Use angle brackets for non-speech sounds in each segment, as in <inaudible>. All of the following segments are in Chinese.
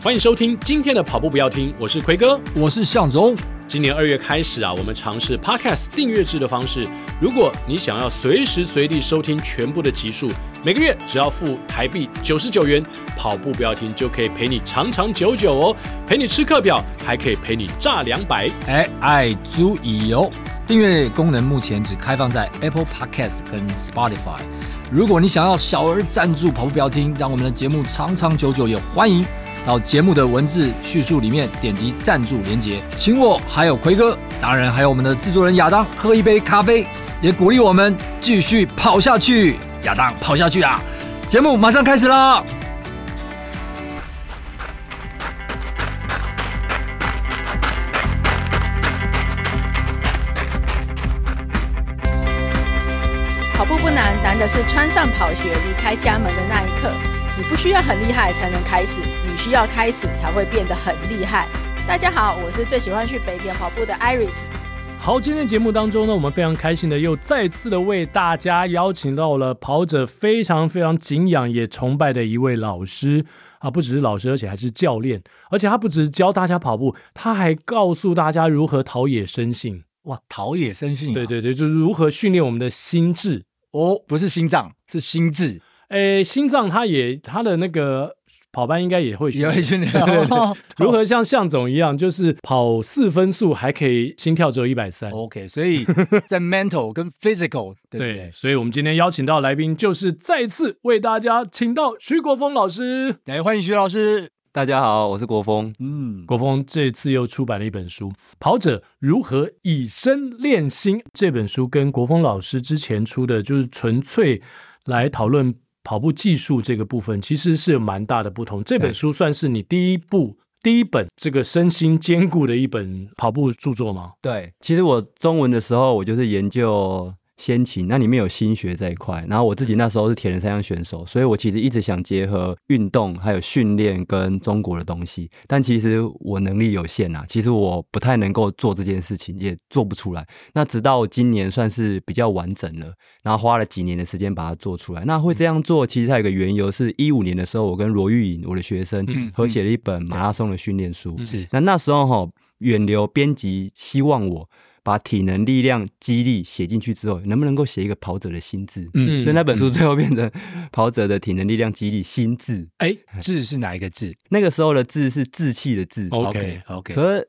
欢迎收听今天的跑步不要听，我是奎哥，我是向总。今年二月开始啊，我们尝试 Podcast 订阅制的方式。如果你想要随时随地收听全部的集数，每个月只要付台币九十九元，跑步不要停就可以陪你长长久久哦，陪你吃课表，还可以陪你炸两百。哎，爱注意哦，订阅功能目前只开放在 Apple Podcast 跟 Spotify。如果你想要小额赞助跑步不要听，让我们的节目长长久久，也欢迎。到节目的文字叙述里面点击赞助连接，请我还有奎哥，当然还有我们的制作人亚当喝一杯咖啡，也鼓励我们继续跑下去。亚当跑下去啊！节目马上开始了。跑步不难，难的是穿上跑鞋离开家门的那一刻。你不需要很厉害才能开始，你需要开始才会变得很厉害。大家好，我是最喜欢去北田跑步的 Iris。好，今天节目当中呢，我们非常开心的又再次的为大家邀请到了跑者非常非常敬仰也崇拜的一位老师啊，不只是老师，而且还是教练，而且他不只是教大家跑步，他还告诉大家如何陶冶生性。哇，陶冶生性啊？对对对，就是如何训练我们的心智哦，不是心脏，是心智。诶，心脏他也他的那个跑班应该也会也会训练，<laughs> 对对对，如何像向总一样，就是跑四分速还可以心跳只有一百三。OK，所以在 mental 跟 physical <laughs> 对，对，对，所以我们今天邀请到来宾，就是再次为大家请到徐国峰老师。来，欢迎徐老师。大家好，我是国峰。嗯，国峰这次又出版了一本书《跑者如何以身练心》。这本书跟国峰老师之前出的就是纯粹来讨论。跑步技术这个部分其实是有蛮大的不同。这本书算是你第一部、第一本这个身心兼顾的一本跑步著作吗？对，其实我中文的时候，我就是研究。先秦那里面有心学这一块，然后我自己那时候是铁人三项选手，所以我其实一直想结合运动还有训练跟中国的东西，但其实我能力有限啊，其实我不太能够做这件事情，也做不出来。那直到今年算是比较完整了，然后花了几年的时间把它做出来。那会这样做，其实它有个缘由，是一五年的时候，我跟罗玉颖我的学生合写了一本马拉松的训练书，是那那时候哈远流编辑希望我。把体能、力量、肌力写进去之后，能不能够写一个跑者的心智？嗯，所以那本书最后变成跑者的体能、力量、肌力、心智。哎，智是哪一个智？<laughs> 那个时候的智是志气的志。OK OK。可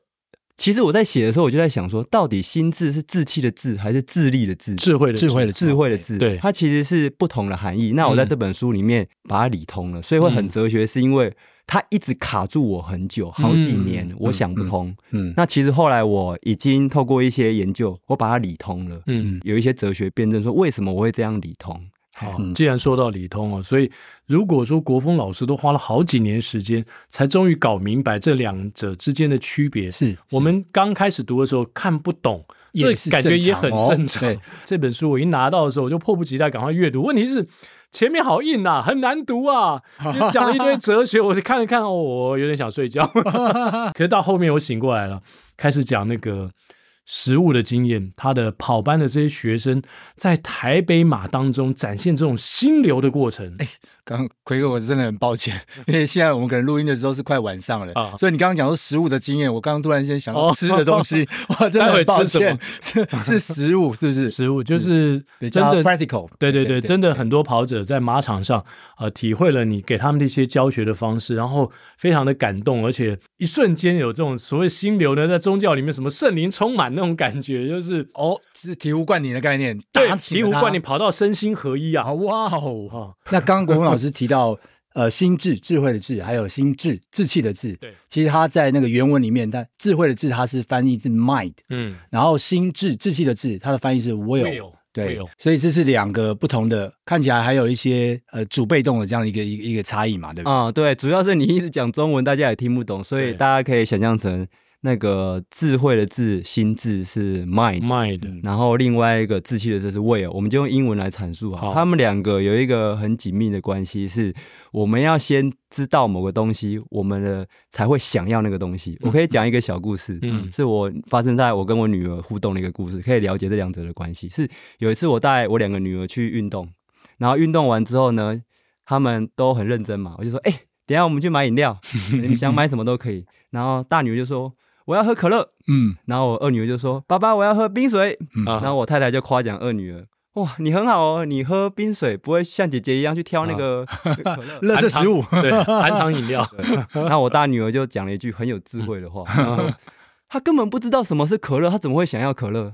其实我在写的时候，我就在想说，到底心智是志气的志，还是智力的智？智慧的智慧的智慧的智。对，它其实是不同的含义。那我在这本书里面把它理通了，所以会很哲学，是因为。他一直卡住我很久，好几年，嗯、我想不通。嗯，嗯嗯，那其实后来我已经透过一些研究，我把它理通了。嗯，有一些哲学辩证说，为什么我会这样理通？好，既然说到理通哦，所以如果说国风老师都花了好几年时间，才终于搞明白这两者之间的区别，是我们刚开始读的时候看不懂，这感觉也很正常。哦、这本书我一拿到的时候，我就迫不及待赶快阅读。问题是。前面好硬呐，很难读啊！<laughs> 讲了一堆哲学，我就看了看，哦，我有点想睡觉。<laughs> 可是到后面我醒过来了，开始讲那个。实物的经验，他的跑班的这些学生在台北马当中展现这种心流的过程。哎，刚奎哥，我真的很抱歉，<laughs> 因为现在我们可能录音的时候是快晚上了啊，所以你刚刚讲说食物的经验，我刚刚突然间想到吃的东西，<laughs> 哇，真的很抱歉，是是食物，是不是？食物就是真的 practical，对对对，真的很多跑者在马场上呃体会了你给他们的一些教学的方式，然后非常的感动，而且一瞬间有这种所谓心流呢，在宗教里面什么圣灵充满。那种感觉就是哦，是醍醐灌顶的概念，对，醍醐灌顶跑到身心合一啊！哇哦哈！那刚刚国文老师提到，呃，心智智慧的智，还有心智志气的智，对，其实他在那个原文里面，但智慧的智，它是翻译是 mind，嗯，然后心智志气的志，它的翻译是 will，对，所以这是两个不同的，看起来还有一些呃主被动的这样一个一个一个差异嘛，对不对？啊，对，主要是你一直讲中文，大家也听不懂，所以大家可以想象成。那个智慧的智，心智是 mind，mind，然后另外一个志气的这是 will，我们就用英文来阐述哈。他们两个有一个很紧密的关系，是我们要先知道某个东西，我们的才会想要那个东西。嗯、我可以讲一个小故事，嗯，是我发生在我跟我女儿互动的一个故事，可以了解这两者的关系。是有一次我带我两个女儿去运动，然后运动完之后呢，他们都很认真嘛，我就说，哎、欸。等下我们去买饮料，你们想买什么都可以。<laughs> 然后大女儿就说我要喝可乐，嗯，然后我二女儿就说爸爸我要喝冰水，嗯，然后我太太就夸奖二女儿。哇，你很好哦！你喝冰水不会像姐姐一样去挑那个可乐、<laughs> 垃圾食物，对，含糖饮料。<laughs> 然后我大女儿就讲了一句很有智慧的话：<laughs> 她根本不知道什么是可乐，她怎么会想要可乐？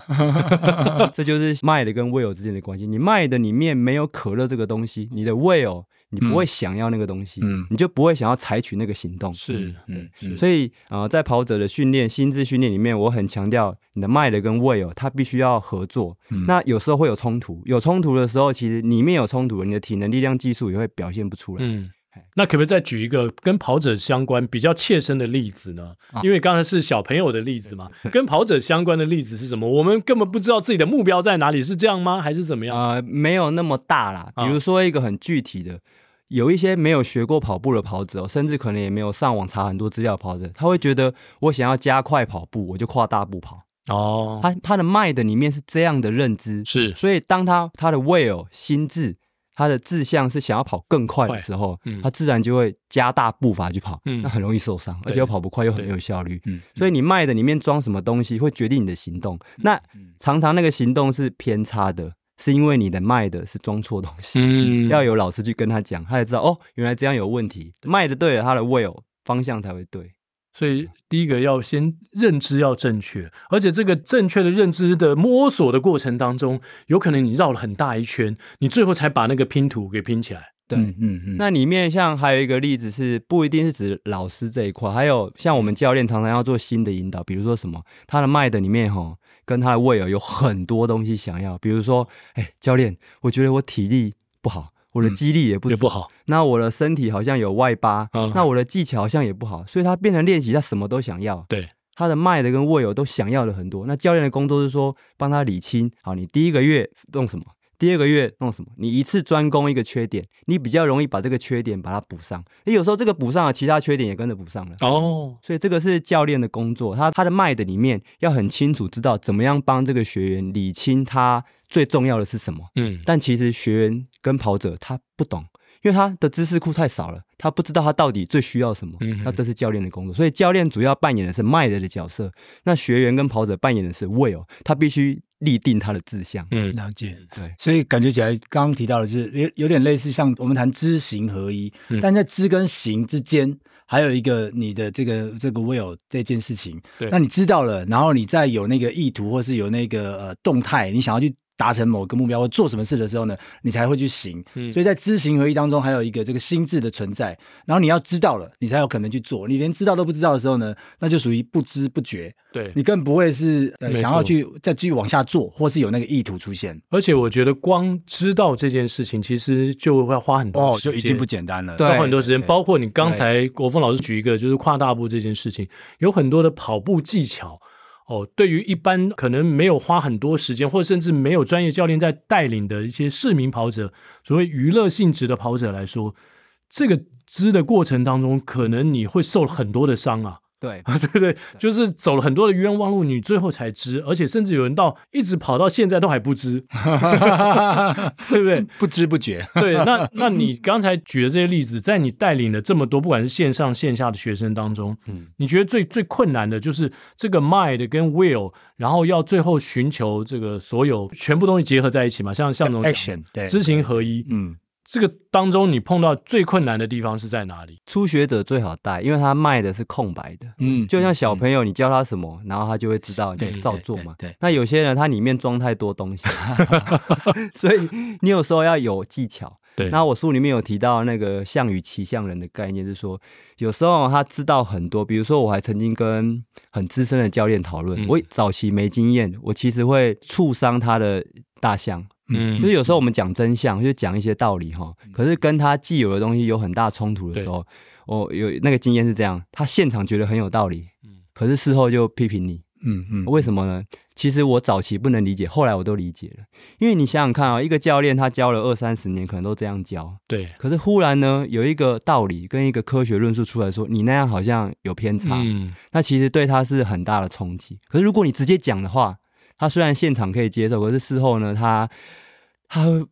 这就是 mind 跟 will 之间的关系。你 mind 里面没有可乐这个东西，你的 will。你不会想要那个东西，嗯，你就不会想要采取那个行动，是，嗯，所以啊、呃，在跑者的训练、心智训练里面，我很强调你的 mind 跟 will，它必须要合作。嗯、那有时候会有冲突，有冲突的时候，其实里面有冲突，你的体能、力量、技术也会表现不出来。嗯。那可不可以再举一个跟跑者相关比较切身的例子呢？因为刚才是小朋友的例子嘛，跟跑者相关的例子是什么？我们根本不知道自己的目标在哪里，是这样吗？还是怎么样？呃，没有那么大啦。比如说一个很具体的，有一些没有学过跑步的跑者，甚至可能也没有上网查很多资料跑者，他会觉得我想要加快跑步，我就跨大步跑。哦，他他的 mind 里面是这样的认知，是，所以当他他的 will 心智。他的志向是想要跑更快的时候，嗯、他自然就会加大步伐去跑，嗯、那很容易受伤，而且又跑不快又很没有效率。嗯、所以你 mind 里面装什么东西会决定你的行动。嗯、那常常那个行动是偏差的，是因为你的 mind 是装错东西。嗯、<laughs> 要有老师去跟他讲，他才知道哦，原来这样有问题。mind 对了，他的 will 方向才会对。所以，第一个要先认知要正确，而且这个正确的认知的摸索的过程当中，有可能你绕了很大一圈，你最后才把那个拼图给拼起来。对，嗯嗯嗯。那里面像还有一个例子是，不一定是指老师这一块，还有像我们教练常常要做新的引导，比如说什么，他的 mind 里面哈，跟他的 will 有很多东西想要，比如说，哎，教练，我觉得我体力不好。我的肌力也不、嗯、也不好，那我的身体好像有外八，嗯、那我的技巧好像也不好，所以他变成练习，他什么都想要。对，他的 mind 跟 will 都想要的很多。那教练的工作是说，帮他理清。好，你第一个月用什么？第二个月弄什么？你一次专攻一个缺点，你比较容易把这个缺点把它补上。你有时候这个补上了，其他缺点也跟着补上了。哦，所以这个是教练的工作，他他的 mind 里面要很清楚知道怎么样帮这个学员理清他最重要的是什么。嗯，但其实学员跟跑者他不懂，因为他的知识库太少了，他不知道他到底最需要什么。嗯，那这是教练的工作，所以教练主要扮演的是 mind 的角色，那学员跟跑者扮演的是 will，他必须。立定他的志向，嗯，了解，对，所以感觉起来，刚刚提到的是有有点类似，像我们谈知行合一，嗯、但在知跟行之间，还有一个你的这个这个 will 这件事情，对，那你知道了，然后你再有那个意图，或是有那个呃动态，你想要去。达成某个目标或做什么事的时候呢，你才会去行。嗯，所以在知行合一当中，还有一个这个心智的存在。然后你要知道了，你才有可能去做。你连知道都不知道的时候呢，那就属于不知不觉。对，你更不会是呃想要去再继续往下做，或是有那个意图出现。而且我觉得光知道这件事情，其实就会花很多时间，哦，就已经不简单了。花很多时间，包括你刚才国峰老师举一个，就是跨大步这件事情，有很多的跑步技巧。哦，对于一般可能没有花很多时间，或甚至没有专业教练在带领的一些市民跑者，所谓娱乐性质的跑者来说，这个支的过程当中，可能你会受很多的伤啊。<laughs> 对，对不对？就是走了很多的冤枉路，你最后才知，而且甚至有人到一直跑到现在都还不知，<laughs> 对不对？不知不觉。对，那那你刚才举的这些例子，在你带领了这么多，不管是线上线下的学生当中，嗯，你觉得最最困难的就是这个 mind 跟 will，然后要最后寻求这个所有全部东西结合在一起嘛？像像那种 action，对，知行合一，嗯。这个当中，你碰到最困难的地方是在哪里？初学者最好带，因为他卖的是空白的。嗯，就像小朋友，你教他什么，然后他就会知道，你照做嘛。对。那有些人他里面装太多东西，<laughs> 所以你有时候要有技巧。对。那我书里面有提到那个象与骑象人的概念，是说有时候他知道很多，比如说我还曾经跟很资深的教练讨论，我早期没经验，我其实会触伤他的大象。嗯，就是有时候我们讲真相，就讲一些道理哈。可是跟他既有的东西有很大冲突的时候，我有那个经验是这样：他现场觉得很有道理，嗯可是事后就批评你。嗯嗯，为什么呢？其实我早期不能理解，后来我都理解了。因为你想想看啊，一个教练他教了二三十年，可能都这样教。对。可是忽然呢，有一个道理跟一个科学论述出来说，你那样好像有偏差。嗯。那其实对他是很大的冲击。可是如果你直接讲的话，他虽然现场可以接受，可是事后呢，他他会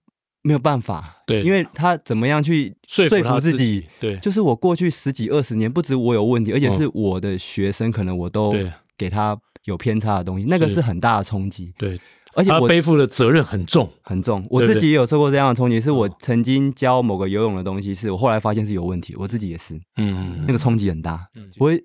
没有办法，对，因为他怎么样去说服自己？对，就是我过去十几二十年，不止我有问题，而且是我的学生，可能我都给他有偏差的东西，那个是很大的冲击。对，而且我背负的责任很重，很重。我自己也有受过这样的冲击，是我曾经教某个游泳的东西，是我后来发现是有问题，我自己也是，嗯，那个冲击很大，我会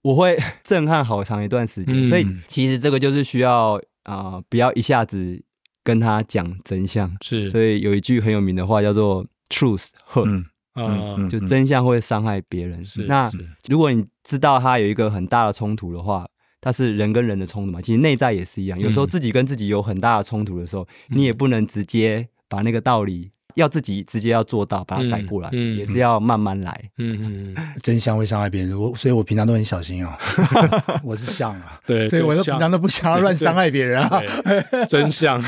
我会 <laughs> 震撼好长一段时间。所以其实这个就是需要啊，不要一下子。跟他讲真相是，所以有一句很有名的话叫做 “truth hurt”，嗯，就真相会伤害别人。是，那如果你知道他有一个很大的冲突的话，他是人跟人的冲突嘛，其实内在也是一样。有时候自己跟自己有很大的冲突的时候，你也不能直接把那个道理。要自己直接要做到，把它改过来，嗯、也是要慢慢来。嗯嗯，真相会伤害别人，我所以我平常都很小心啊。<laughs> 我是像啊，对，所以我都平常都不想要乱伤害别人啊。真相，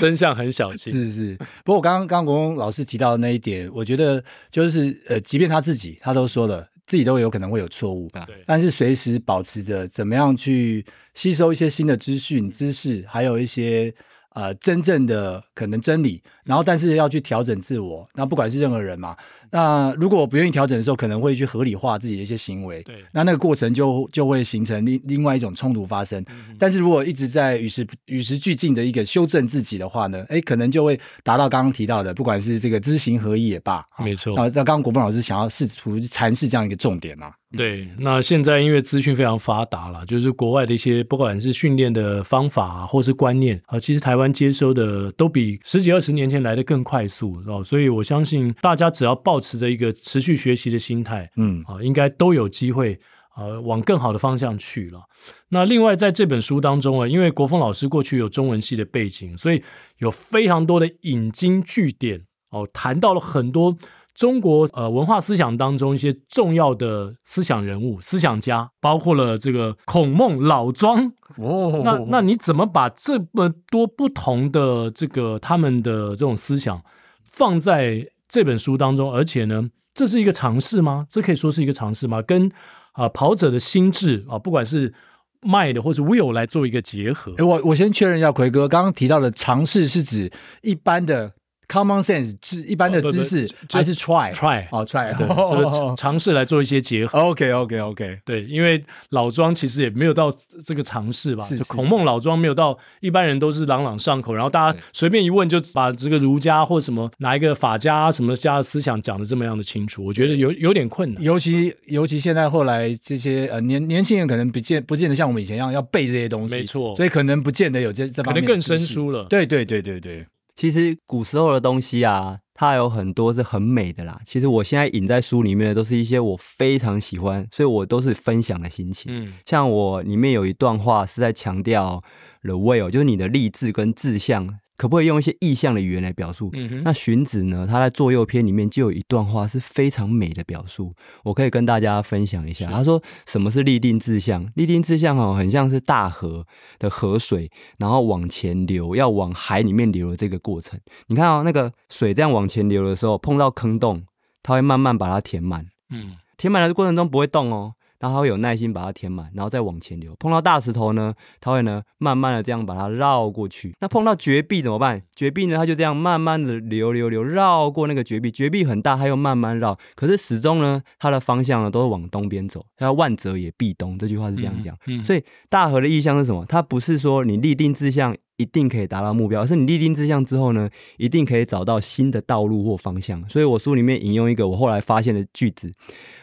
真相 <laughs> 很小心。是是，不过我刚刚刚国公老师提到的那一点，我觉得就是呃，即便他自己他都说了，自己都有可能会有错误，对，但是随时保持着怎么样去吸收一些新的资讯、知识，还有一些。呃，真正的可能真理，然后但是要去调整自我，那不管是任何人嘛，那如果我不愿意调整的时候，可能会去合理化自己的一些行为，对，那那个过程就就会形成另另外一种冲突发生。嗯、但是如果一直在与时与时俱进的一个修正自己的话呢，哎，可能就会达到刚刚提到的，不管是这个知行合一也罢，没错。啊，那刚刚国峰老师想要试图阐释这样一个重点嘛。对，那现在因为资讯非常发达了，就是国外的一些不管是训练的方法啊，或是观念啊，其实台湾接收的都比十几二十年前来的更快速哦，所以我相信大家只要保持着一个持续学习的心态，嗯啊，应该都有机会啊往更好的方向去了。那另外在这本书当中啊，因为国峰老师过去有中文系的背景，所以有非常多的引经据典哦，谈到了很多。中国呃文化思想当中一些重要的思想人物、思想家，包括了这个孔孟老庄哦。那那你怎么把这么多不同的这个他们的这种思想放在这本书当中？而且呢，这是一个尝试吗？这可以说是一个尝试吗？跟啊、呃、跑者的心智啊，不管是 mind 或者 will 来做一个结合。诶我我先确认一下，奎哥刚刚提到的尝试是指一般的。Common sense 知一般的知识还是 try try 哦 try 对，<laughs> 尝试来做一些结合。OK OK OK 对，因为老庄其实也没有到这个尝试吧，就孔孟老庄没有到一般人都是朗朗上口，然后大家随便一问就把这个儒家或什么哪一个法家什么家的思想讲的这么样的清楚，我觉得有有点困难。尤其尤其现在后来这些呃年年轻人可能不见不见得像我们以前一样要背这些东西，没错，所以可能不见得有这这方面可能更生疏了。对对对对对。其实古时候的东西啊，它有很多是很美的啦。其实我现在引在书里面的都是一些我非常喜欢，所以我都是分享的心情。嗯，像我里面有一段话是在强调 the will，就是你的立志跟志向。可不可以用一些意象的语言来表述？嗯，那荀子呢？他在《左右篇》里面就有一段话是非常美的表述，我可以跟大家分享一下。他说：“什么是立定志向？立定志向哦，很像是大河的河水，然后往前流，要往海里面流的这个过程。你看哦，那个水这样往前流的时候，碰到坑洞，它会慢慢把它填满。嗯，填满的过程中不会动哦。”然后他会有耐心把它填满，然后再往前流。碰到大石头呢，他会呢慢慢的这样把它绕过去。那碰到绝壁怎么办？绝壁呢，它就这样慢慢的流流流绕过那个绝壁。绝壁很大，它又慢慢绕，可是始终呢，它的方向呢都是往东边走。它万折也必东，这句话是这样讲。嗯嗯、所以大河的意象是什么？它不是说你立定志向。一定可以达到目标，而是你立定志向之后呢，一定可以找到新的道路或方向。所以我书里面引用一个我后来发现的句子，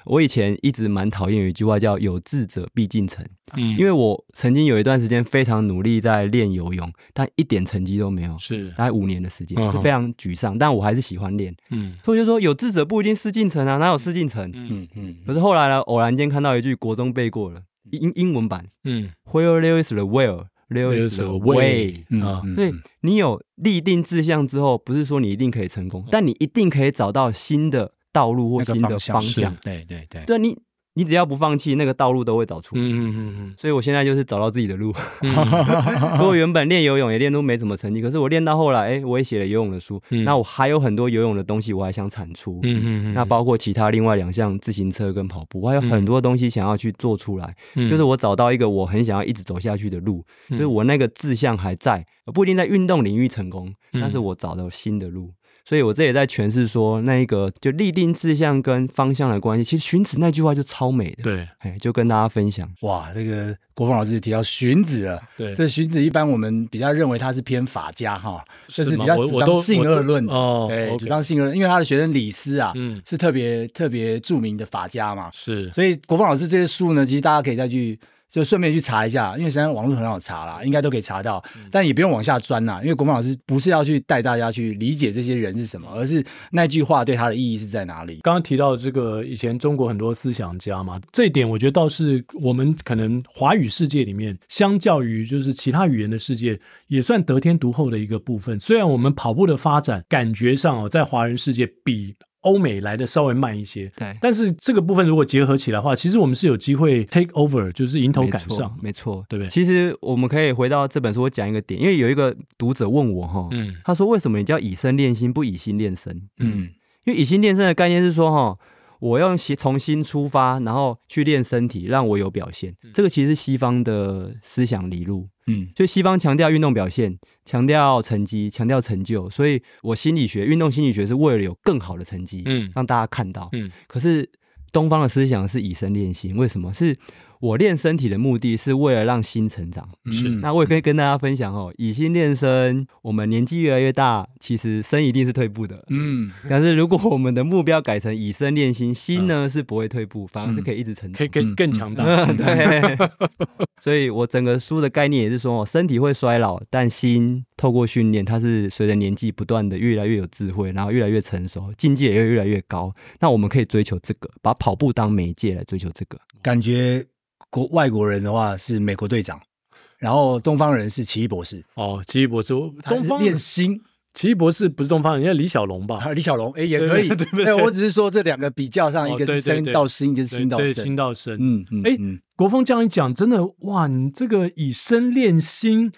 我以前一直蛮讨厌有一句话叫“有志者必竟成”，嗯，因为我曾经有一段时间非常努力在练游泳，但一点成绩都没有，是大概五年的时间，就非常沮丧。但我还是喜欢练，嗯，所以就说有志者不一定事竟成啊，哪有事竟成？嗯嗯。可是后来呢，偶然间看到一句国中背过了英英文版，嗯，Where there is the will。There is a way，啊，所以你有立定志向之后，不是说你一定可以成功，但你一定可以找到新的道路或新的方向。对对对，对你你只要不放弃，那个道路都会找出。嗯嗯嗯嗯。所以我现在就是找到自己的路。<laughs> 如果原本练游泳也练都没什么成绩，可是我练到后来，哎，我也写了游泳的书。嗯、那我还有很多游泳的东西，我还想产出。嗯嗯嗯。那包括其他另外两项自行车跟跑步，我还有很多东西想要去做出来。嗯、就是我找到一个我很想要一直走下去的路，嗯、就是我那个志向还在，不一定在运动领域成功，但是我找到新的路。所以，我这也在诠释说，那一个就立定志向跟方向的关系。其实荀子那句话就超美的，对，哎，就跟大家分享。哇，这个国峰老师提到荀子了，<laughs> 对，这荀子一般我们比较认为他是偏法家哈，就是比较主张性恶论哦，对，主张性恶论，因为他的学生李斯啊，嗯，是特别特别著名的法家嘛，是，所以国峰老师这些书呢，其实大家可以再去。就顺便去查一下，因为现在网络很好查啦，应该都可以查到，但也不用往下钻啦，因为国防老师不是要去带大家去理解这些人是什么，而是那句话对他的意义是在哪里。刚刚提到这个以前中国很多思想家嘛，这一点我觉得倒是我们可能华语世界里面，相较于就是其他语言的世界，也算得天独厚的一个部分。虽然我们跑步的发展感觉上哦，在华人世界比。欧美来的稍微慢一些，对，但是这个部分如果结合起来的话，其实我们是有机会 take over，就是迎头赶上，没错，对不对？其实我们可以回到这本书，我讲一个点，因为有一个读者问我哈，嗯，他说为什么你叫以身练心，不以心练身？嗯，因为以心练身的概念是说哈。我用心从新出发，然后去练身体，让我有表现。嗯、这个其实是西方的思想理路，嗯，就西方强调运动表现，强调成绩，强调成就。所以我心理学、运动心理学是为了有更好的成绩，嗯，让大家看到，嗯。可是东方的思想是以身练心，为什么是？我练身体的目的是为了让心成长，是。那我也可以跟大家分享哦，以心练身，我们年纪越来越大，其实身一定是退步的，嗯。但是如果我们的目标改成以身练心，心呢是不会退步，反而是可以一直成长，可以更更强大。对。<laughs> 所以我整个书的概念也是说，身体会衰老，但心透过训练，它是随着年纪不断的越来越有智慧，然后越来越成熟，境界也会越来越高。那我们可以追求这个，把跑步当媒介来追求这个，感觉。国外国人的话是美国队长，然后东方人是奇异博士。哦，奇异博士，东方练心。奇异博士不是东方人，应该李小龙吧？啊，李小龙，哎，也可以。<laughs> 对不对？我只是说这两个比较上，一个是生到心，一个是心到生。心到生。嗯嗯。哎，国风这样一讲，真的哇，你这个以身练心。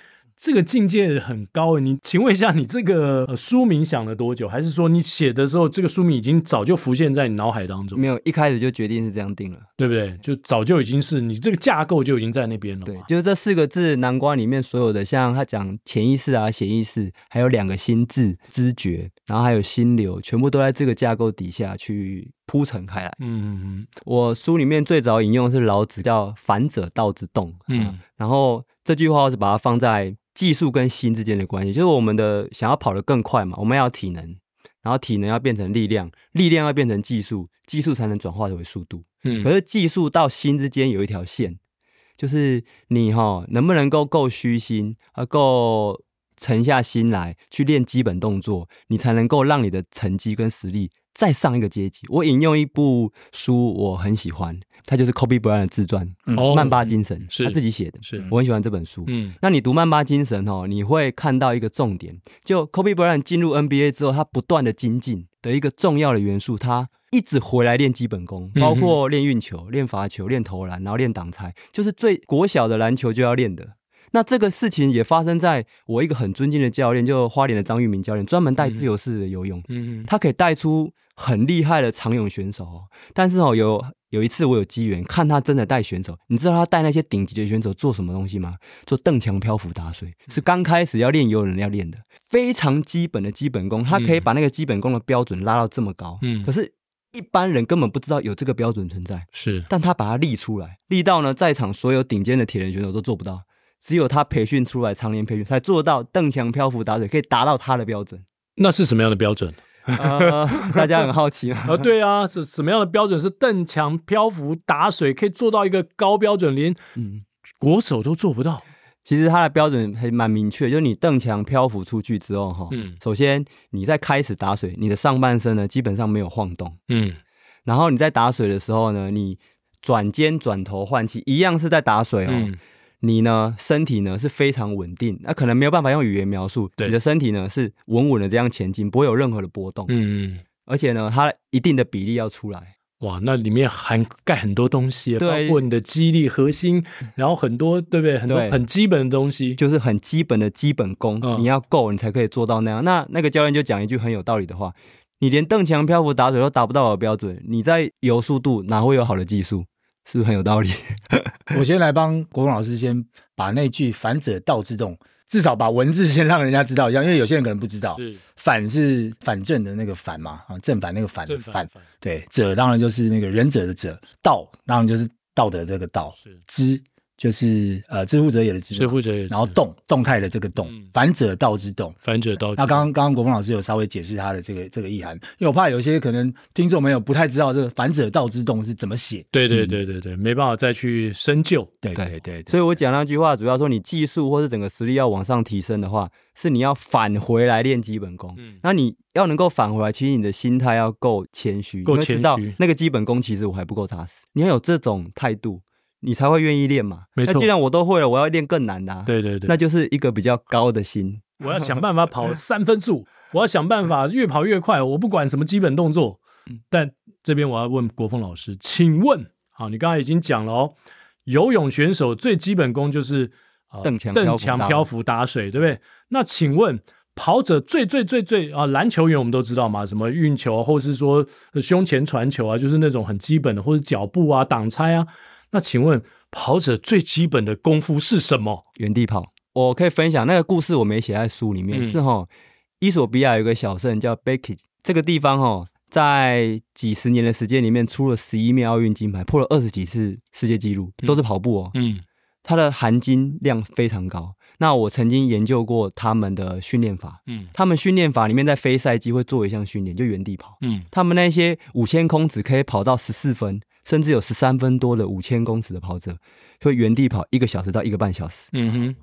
这个境界很高诶，你请问一下，你这个书名想了多久？还是说你写的时候，这个书名已经早就浮现在你脑海当中？没有，一开始就决定是这样定了，对不对？就早就已经是你这个架构就已经在那边了。对，就是这四个字，南瓜里面所有的，像他讲潜意识啊、潜意识，还有两个心智、知觉，然后还有心流，全部都在这个架构底下去铺陈开来。嗯嗯嗯。我书里面最早引用的是老子叫“反者道之动”，嗯，然后这句话我是把它放在。技术跟心之间的关系，就是我们的想要跑得更快嘛，我们要体能，然后体能要变成力量，力量要变成技术，技术才能转化为速度。嗯，可是技术到心之间有一条线，就是你哈能不能够够虚心，而够沉下心来去练基本动作，你才能够让你的成绩跟实力再上一个阶级。我引用一部书，我很喜欢。它就是 Kobe Bryant 的自传，《曼巴精神》是。他自己写的，是。我很喜欢这本书。嗯，那你读《曼巴精神》哦，你会看到一个重点，就 Kobe Bryant 进入 NBA 之后，他不断的精进的一个重要的元素，他一直回来练基本功，包括练运球、练罚球、练投篮，然后练挡拆，就是最国小的篮球就要练的。那这个事情也发生在我一个很尊敬的教练，就花莲的张玉明教练，专门带自由式的游泳，嗯，他可以带出很厉害的长泳选手，哦但是哦有。有一次我有机缘看他真的带选手，你知道他带那些顶级的选手做什么东西吗？做蹬墙漂浮打水，是刚开始要练游泳要练的非常基本的基本功，他可以把那个基本功的标准拉到这么高。嗯，可是一般人根本不知道有这个标准存在。是，但他把它立出来，立到呢在场所有顶尖的铁人选手都做不到，只有他培训出来，常年培训才做到蹬墙漂浮打水可以达到他的标准。那是什么样的标准？呃，大家很好奇啊。呃，<laughs> 对啊，是什么样的标准？是蹬墙漂浮打水可以做到一个高标准，连嗯国手都做不到。其实它的标准还蛮明确，就是你蹬墙漂浮出去之后，哈，嗯，首先你在开始打水，你的上半身呢基本上没有晃动，嗯，然后你在打水的时候呢，你转肩转头换气，一样是在打水哦。嗯你呢，身体呢是非常稳定，那可能没有办法用语言描述。对，你的身体呢是稳稳的这样前进，不会有任何的波动。嗯嗯，而且呢，它一定的比例要出来。哇，那里面涵盖很多东西，对包括你的肌力核心，然后很多对不对？很多很基本的东西，就是很基本的基本功，嗯、你要够，你才可以做到那样。那那个教练就讲一句很有道理的话：你连蹬墙漂浮打水都达不到我的标准，你在游速度哪会有好的技术？是不是很有道理？<laughs> 我先来帮国文老师先把那句“反者道之动”。至少把文字先让人家知道一下，因为有些人可能不知道。是反是反正的那个反嘛，啊，正反那个反反，反，对，者当然就是那个仁者的者，道当然就是道德这个道，是知。就是呃，知乎者也的知，知乎者也，然后动动态的这个动，嗯、反者道之动，反者道之。那刚刚刚刚国峰老师有稍微解释他的这个这个意涵，因为我怕有些可能听众朋友不太知道这个反者道之动是怎么写。对对对对对，嗯、没办法再去深究。对对对，对，对，所以我讲那句话，主要说你技术或是整个实力要往上提升的话，是你要返回来练基本功。嗯，那你要能够返回来，其实你的心态要够谦虚，够谦虚。那个基本功其实我还不够扎实，你要有这种态度。你才会愿意练嘛？没错。那既然我都会了，我要练更难的啊。对对对，那就是一个比较高的心。我要想办法跑三分速，我要想办法越跑越快。我不管什么基本动作。但这边我要问国峰老师，请问，好，你刚才已经讲了哦，游泳选手最基本功就是蹬墙蹬墙漂浮打水，对不对？那请问跑者最最最最啊，篮球员我们都知道嘛，什么运球，或是说胸前传球啊，就是那种很基本的，或者脚步啊、挡拆啊。那请问跑者最基本的功夫是什么？原地跑。我可以分享那个故事，我没写在书里面。嗯、是哈，伊索比亚有个小镇叫 Beki，这个地方哈，在几十年的时间里面出了十一面奥运金牌，破了二十几次世界纪录，都是跑步哦。嗯，它的含金量非常高。那我曾经研究过他们的训练法。嗯，他们训练法里面在非赛季会做一项训练，就原地跑。嗯，他们那些五千空只可以跑到十四分。甚至有十三分多的五千公尺的跑者，会原地跑一个小时到一个半小时。嗯哼，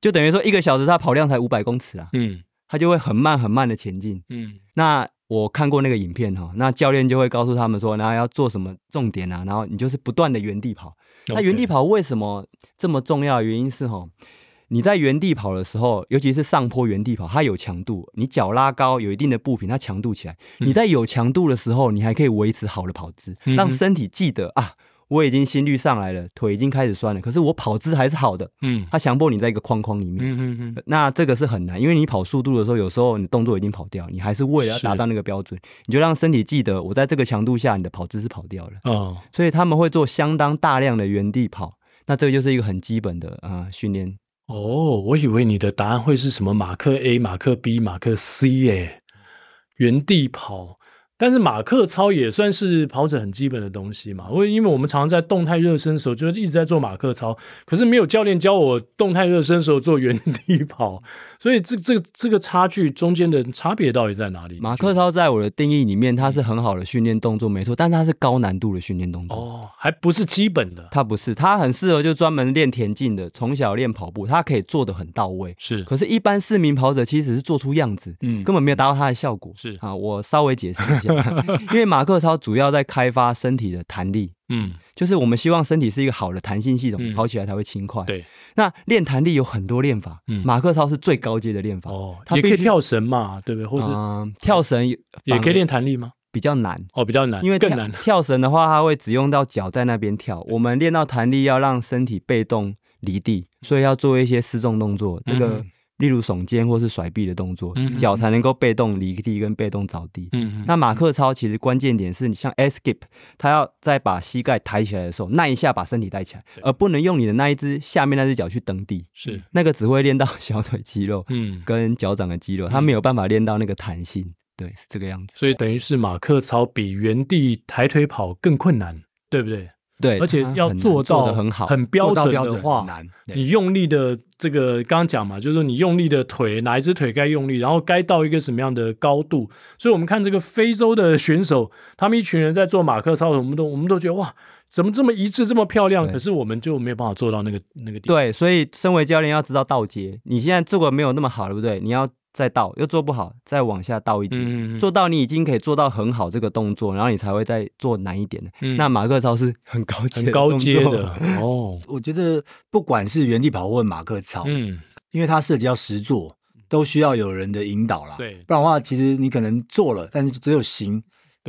就等于说一个小时他跑量才五百公尺啊。嗯，他就会很慢很慢的前进。嗯，那我看过那个影片哈，那教练就会告诉他们说，然后要做什么重点啊，然后你就是不断的原地跑。那原地跑为什么这么重要的原因是哈。你在原地跑的时候，尤其是上坡原地跑，它有强度，你脚拉高，有一定的步频，它强度起来。你在有强度的时候，你还可以维持好的跑姿，让身体记得啊，我已经心率上来了，腿已经开始酸了，可是我跑姿还是好的。嗯，它强迫你在一个框框里面。嗯嗯嗯。那这个是很难，因为你跑速度的时候，有时候你动作已经跑掉，你还是为了要达到那个标准，你就让身体记得，我在这个强度下，你的跑姿是跑掉了。哦。所以他们会做相当大量的原地跑，那这个就是一个很基本的啊训练。哦，我以为你的答案会是什么马克 A、马克 B、马克 C 耶，原地跑。但是马克操也算是跑者很基本的东西嘛，因为因为我们常常在动态热身的时候就是一直在做马克操，可是没有教练教我动态热身的时候做原地跑，所以这这个这个差距中间的差别到底在哪里？马克操在我的定义里面，他是很好的训练动作，没错，但他是高难度的训练动作。哦，还不是基本的，他不是，他很适合就专门练田径的，从小练跑步，他可以做的很到位，是，可是，一般市民跑者其实是做出样子，嗯，根本没有达到他的效果，是。啊，我稍微解释一下。<laughs> 因为马克操主要在开发身体的弹力，嗯，就是我们希望身体是一个好的弹性系统，嗯、跑起来才会轻快。对，那练弹力有很多练法，嗯，马克操是最高阶的练法。哦，它也可以跳绳嘛，对不对？或者、呃、跳绳也可以练弹力吗？比较难哦，比较难，因为更难。<laughs> 跳绳的话，它会只用到脚在那边跳。我们练到弹力，要让身体被动离地，所以要做一些失重动作。这个。嗯例如耸肩或是甩臂的动作，脚才能够被动离地跟被动着地。嗯嗯。那马克操其实关键点是你像 S skip，他要在把膝盖抬起来的时候，那一下把身体带起来，而不能用你的那一只下面那只脚去蹬地。是。那个只会练到小腿肌肉，嗯，跟脚掌的肌肉，他没有办法练到那个弹性。对，是这个样子。所以等于是马克操比原地抬腿跑更困难，对不对？对，而且要做到很好、很标准的话，你用力的这个刚刚讲嘛，就是说你用力的腿哪一只腿该用力，然后该到一个什么样的高度。所以我们看这个非洲的选手，他们一群人在做马克操，我们都我们都觉得哇，怎么这么一致，这么漂亮？可是我们就没有办法做到那个那个地方。对，所以身为教练要知道道阶，你现在做的没有那么好，对不对？你要。再倒又做不好，再往下倒一点，嗯、做到你已经可以做到很好这个动作，然后你才会再做难一点的。嗯、那马克操是很高阶、很高阶的哦。我觉得不管是原地跑或马克操，嗯，因为它涉及到实作，都需要有人的引导啦。对，不然的话，其实你可能做了，但是只有行，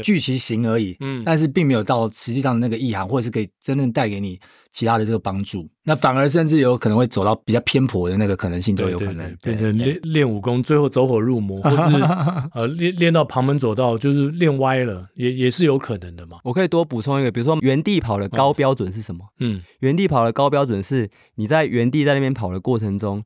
具其形而已，嗯，但是并没有到实际上的那个意涵，或者是可以真正带给你其他的这个帮助。那反而甚至有可能会走到比较偏颇的那个可能性都有可能，变成练练武功，最后走火入魔，<laughs> 或是呃练练到旁门左道，就是练歪了，也也是有可能的嘛。我可以多补充一个，比如说原地跑的高标准是什么？嗯，原地跑的高标准是你在原地在那边跑的过程中，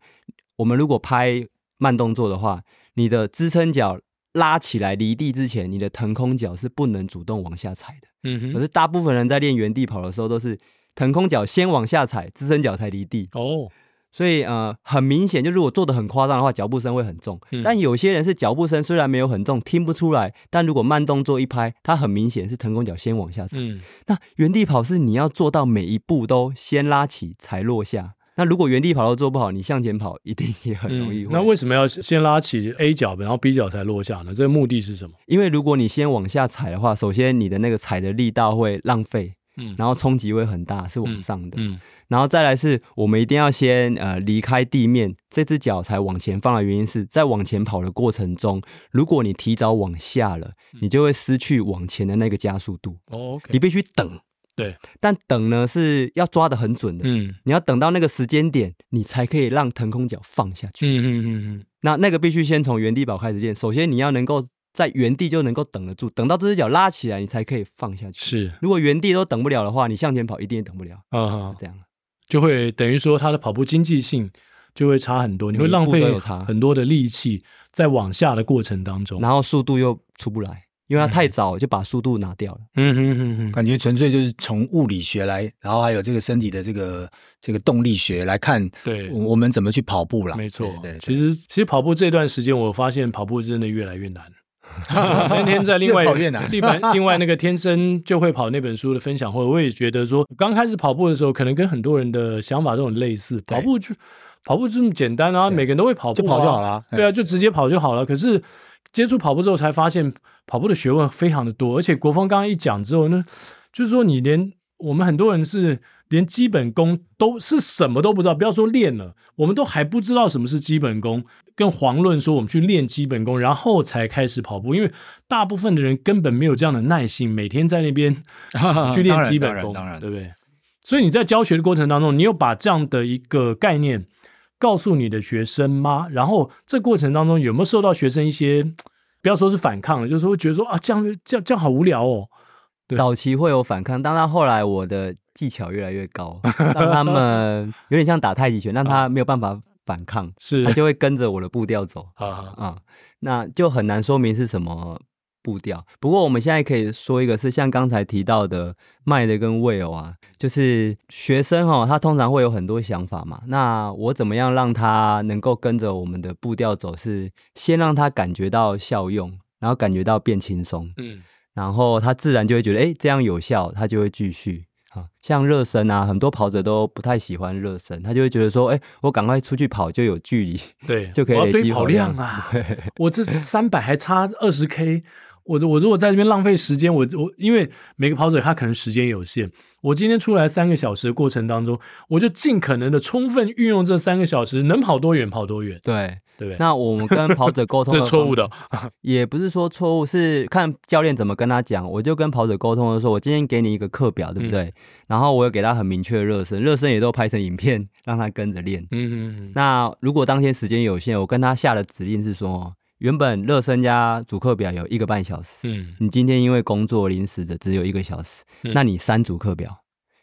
我们如果拍慢动作的话，你的支撑脚。拉起来离地之前，你的腾空脚是不能主动往下踩的。嗯哼。可是大部分人在练原地跑的时候，都是腾空脚先往下踩，支撑脚才离地。哦。所以呃，很明显，就如果做的很夸张的话，脚步声会很重。嗯。但有些人是脚步声虽然没有很重，听不出来，但如果慢动作一拍，它很明显是腾空脚先往下踩。嗯。那原地跑是你要做到每一步都先拉起才落下。那如果原地跑都做不好，你向前跑一定也很容易、嗯。那为什么要先拉起 A 脚，然后 B 脚才落下呢？这个目的是什么？因为如果你先往下踩的话，首先你的那个踩的力道会浪费，嗯，然后冲击会很大，是往上的，嗯，嗯，然后再来是我们一定要先呃离开地面，这只脚才往前放的原因是在往前跑的过程中，如果你提早往下了，你就会失去往前的那个加速度。哦，okay，你必须等。对，但等呢是要抓的很准的，嗯，你要等到那个时间点，你才可以让腾空脚放下去，嗯嗯嗯嗯，那那个必须先从原地跑开始练，首先你要能够在原地就能够等得住，等到这只脚拉起来，你才可以放下去。是，如果原地都等不了的话，你向前跑一定也等不了，啊，是这样，就会等于说他的跑步经济性就会差很多，你会浪费很多的力气在往下的过程当中，然后速度又出不来。因为他太早就把速度拿掉了，嗯哼哼哼，感觉纯粹就是从物理学来，然后还有这个身体的这个这个动力学来看，对，我们怎么去跑步了？没错，对，其实其实跑步这段时间，我发现跑步真的越来越难。<laughs> 那天在另外另外另外那个天生就会跑那本书的分享会，我也觉得说，刚开始跑步的时候，可能跟很多人的想法都很类似，跑步就跑步这么简单啊，每个人都会跑步，就跑就好了，对啊，就直接跑就好了。可是。接触跑步之后，才发现跑步的学问非常的多，而且国风刚刚一讲之后呢，就是说你连我们很多人是连基本功都是什么都不知道，不要说练了，我们都还不知道什么是基本功，更遑论说我们去练基本功，然后才开始跑步，因为大部分的人根本没有这样的耐性，每天在那边 <laughs> 去练基本功，当然，当然，当然，对不对？所以你在教学的过程当中，你有把这样的一个概念。告诉你的学生吗？然后这过程当中有没有受到学生一些，不要说是反抗了，就是说觉得说啊，这样这样这样好无聊哦。对，早期会有反抗，当然后来我的技巧越来越高，让他们有点像打太极拳，<laughs> 让他没有办法反抗，是他就会跟着我的步调走 <laughs> 啊啊，那就很难说明是什么。步调。不过我们现在可以说一个，是像刚才提到的麦的跟 Will 啊，就是学生哦，他通常会有很多想法嘛。那我怎么样让他能够跟着我们的步调走？是先让他感觉到效用，然后感觉到变轻松，嗯，然后他自然就会觉得，哎，这样有效，他就会继续。啊，像热身啊，很多跑者都不太喜欢热身，他就会觉得说，哎，我赶快出去跑就有距离，对，<laughs> 就可以累积跑量啊。我这三百还差二十 K。我我如果在这边浪费时间，我我因为每个跑者他可能时间有限，我今天出来三个小时的过程当中，我就尽可能的充分运用这三个小时，能跑多远跑多远。对对，那我们跟跑者沟通 <laughs> 这是错误的，<laughs> 也不是说错误，是看教练怎么跟他讲。我就跟跑者沟通的时候，我今天给你一个课表，对不对？嗯、然后我有给他很明确的热身，热身也都拍成影片 <laughs> 让他跟着练。嗯嗯嗯。那如果当天时间有限，我跟他下的指令是说。原本热身加主课表有一个半小时，嗯，你今天因为工作临时的只有一个小时，嗯，那你删主课表，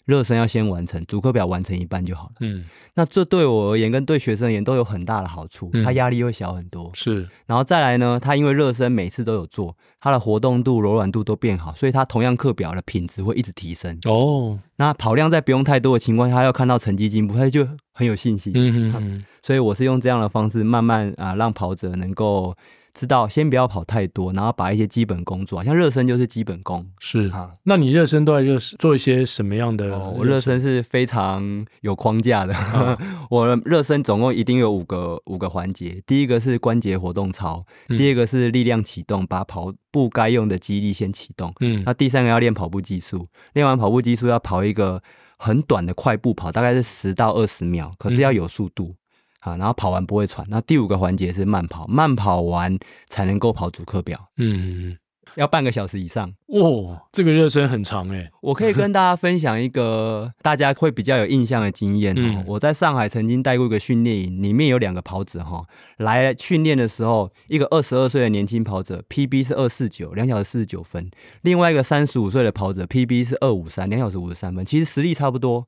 热身要先完成，主课表完成一半就好了，嗯，那这对我而言跟对学生而言都有很大的好处，嗯，他压力会小很多，是，然后再来呢，他因为热身每次都有做，他的活动度、柔软度都变好，所以他同样课表的品质会一直提升，哦，那跑量在不用太多的情况下，他要看到成绩进步，他就很有信心，嗯嗯，所以我是用这样的方式慢慢啊，让跑者能够知道先不要跑太多，然后把一些基本功做，像热身就是基本功。是啊，那你热身都在热做一些什么样的？哦，我热身是非常有框架的。哦、<laughs> 我热身总共一定有五个五个环节，第一个是关节活动操，嗯、第二个是力量启动，把跑步该用的肌力先启动。嗯，那第三个要练跑步技术，练完跑步技术要跑一个。很短的快步跑，大概是十到二十秒，可是要有速度，啊、嗯，然后跑完不会喘。那第五个环节是慢跑，慢跑完才能够跑主课表。嗯，要半个小时以上。哦，这个热身很长哎。我可以跟大家分享一个 <laughs> 大家会比较有印象的经验。嗯，我在上海曾经带过一个训练营，里面有两个跑者哈，来训练的时候，一个二十二岁的年轻跑者，PB 是二四九，两小时四十九分；另外一个三十五岁的跑者，PB 是二五三，两小时五十三分。其实实力差不多。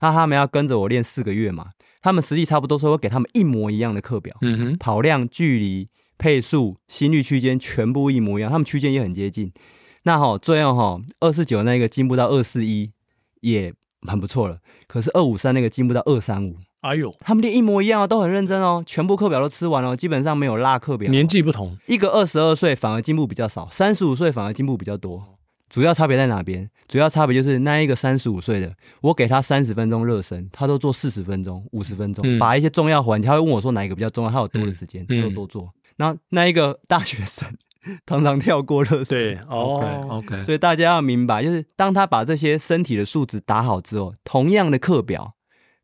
那他们要跟着我练四个月嘛，他们实力差不多，所以我给他们一模一样的课表，嗯哼，跑量、距离、配速、心率区间全部一模一样，他们区间也很接近。那好，最后哈，二四九那个进步到二四一也很不错了，可是二五三那个进步到二三五，哎呦，他们练一模一样哦，都很认真哦，全部课表都吃完了，基本上没有落课表。年纪不同，一个二十二岁反而进步比较少，三十五岁反而进步比较多。主要差别在哪边？主要差别就是那一个三十五岁的，我给他三十分钟热身，他都做四十分钟、五十分钟，嗯、把一些重要环节，他会问我说哪一个比较重要，他有多的时间，嗯、他都多做。那那一个大学生 <laughs> 常常跳过热身，对，OK OK。所以大家要明白，就是当他把这些身体的素质打好之后，同样的课表。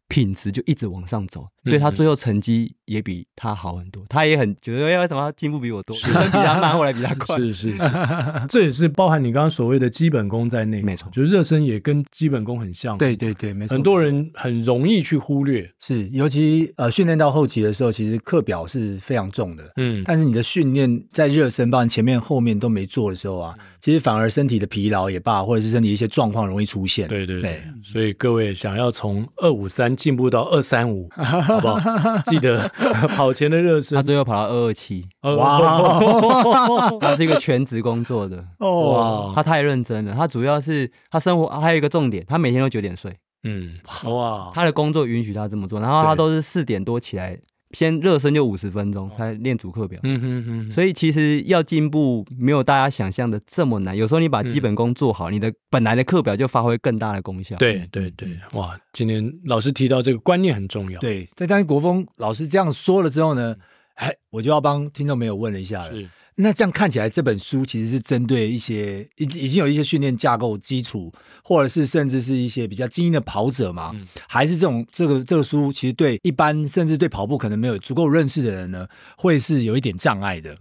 品质就一直往上走，所以他最后成绩也比他好很多。嗯、他也很觉得，为什么他进步比我多？是比他慢，后来比他 <laughs> 快。是是是，<laughs> 这也是包含你刚刚所谓的基本功在内。没错，就是热身也跟基本功很像。对对对，没错。很多人很容易去忽略，是尤其呃训练到后期的时候，其实课表是非常重的。嗯，但是你的训练在热身，包含前面后面都没做的时候啊，其实反而身体的疲劳也罢，或者是身体一些状况容易出现。对对对，对所以各位想要从二五三。进步到二三五，<laughs> 好不好？<laughs> 记得 <laughs> 跑前的热身。他最后跑到二二七，哇！<laughs> 他是一个全职工作的，哇！他太认真了。他主要是他生活还有一个重点，他每天都九点睡。嗯，哇！他的工作允许他这么做，然后他都是四点多起来。先热身就五十分钟才练主课表，嗯哼哼，所以其实要进步没有大家想象的这么难。有时候你把基本功做好，嗯、你的本来的课表就发挥更大的功效。对对对，哇！今天老师提到这个观念很重要。对，在当国峰老师这样说了之后呢，哎，我就要帮听众朋友问了一下了。是。那这样看起来，这本书其实是针对一些已已经有一些训练架构基础，或者是甚至是一些比较精英的跑者嘛？嗯、还是这种这个这个书其实对一般甚至对跑步可能没有足够认识的人呢，会是有一点障碍的？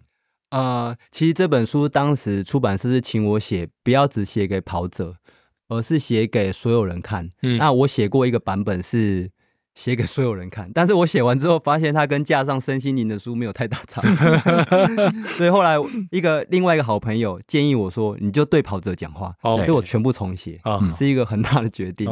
呃，其实这本书当时出版社是请我写，不要只写给跑者，而是写给所有人看。嗯，那我写过一个版本是。写给所有人看，但是我写完之后发现它跟架上身心灵的书没有太大差别，<laughs> 所以后来一个另外一个好朋友建议我说，你就对跑者讲话，所以我全部重写，是一个很大的决定。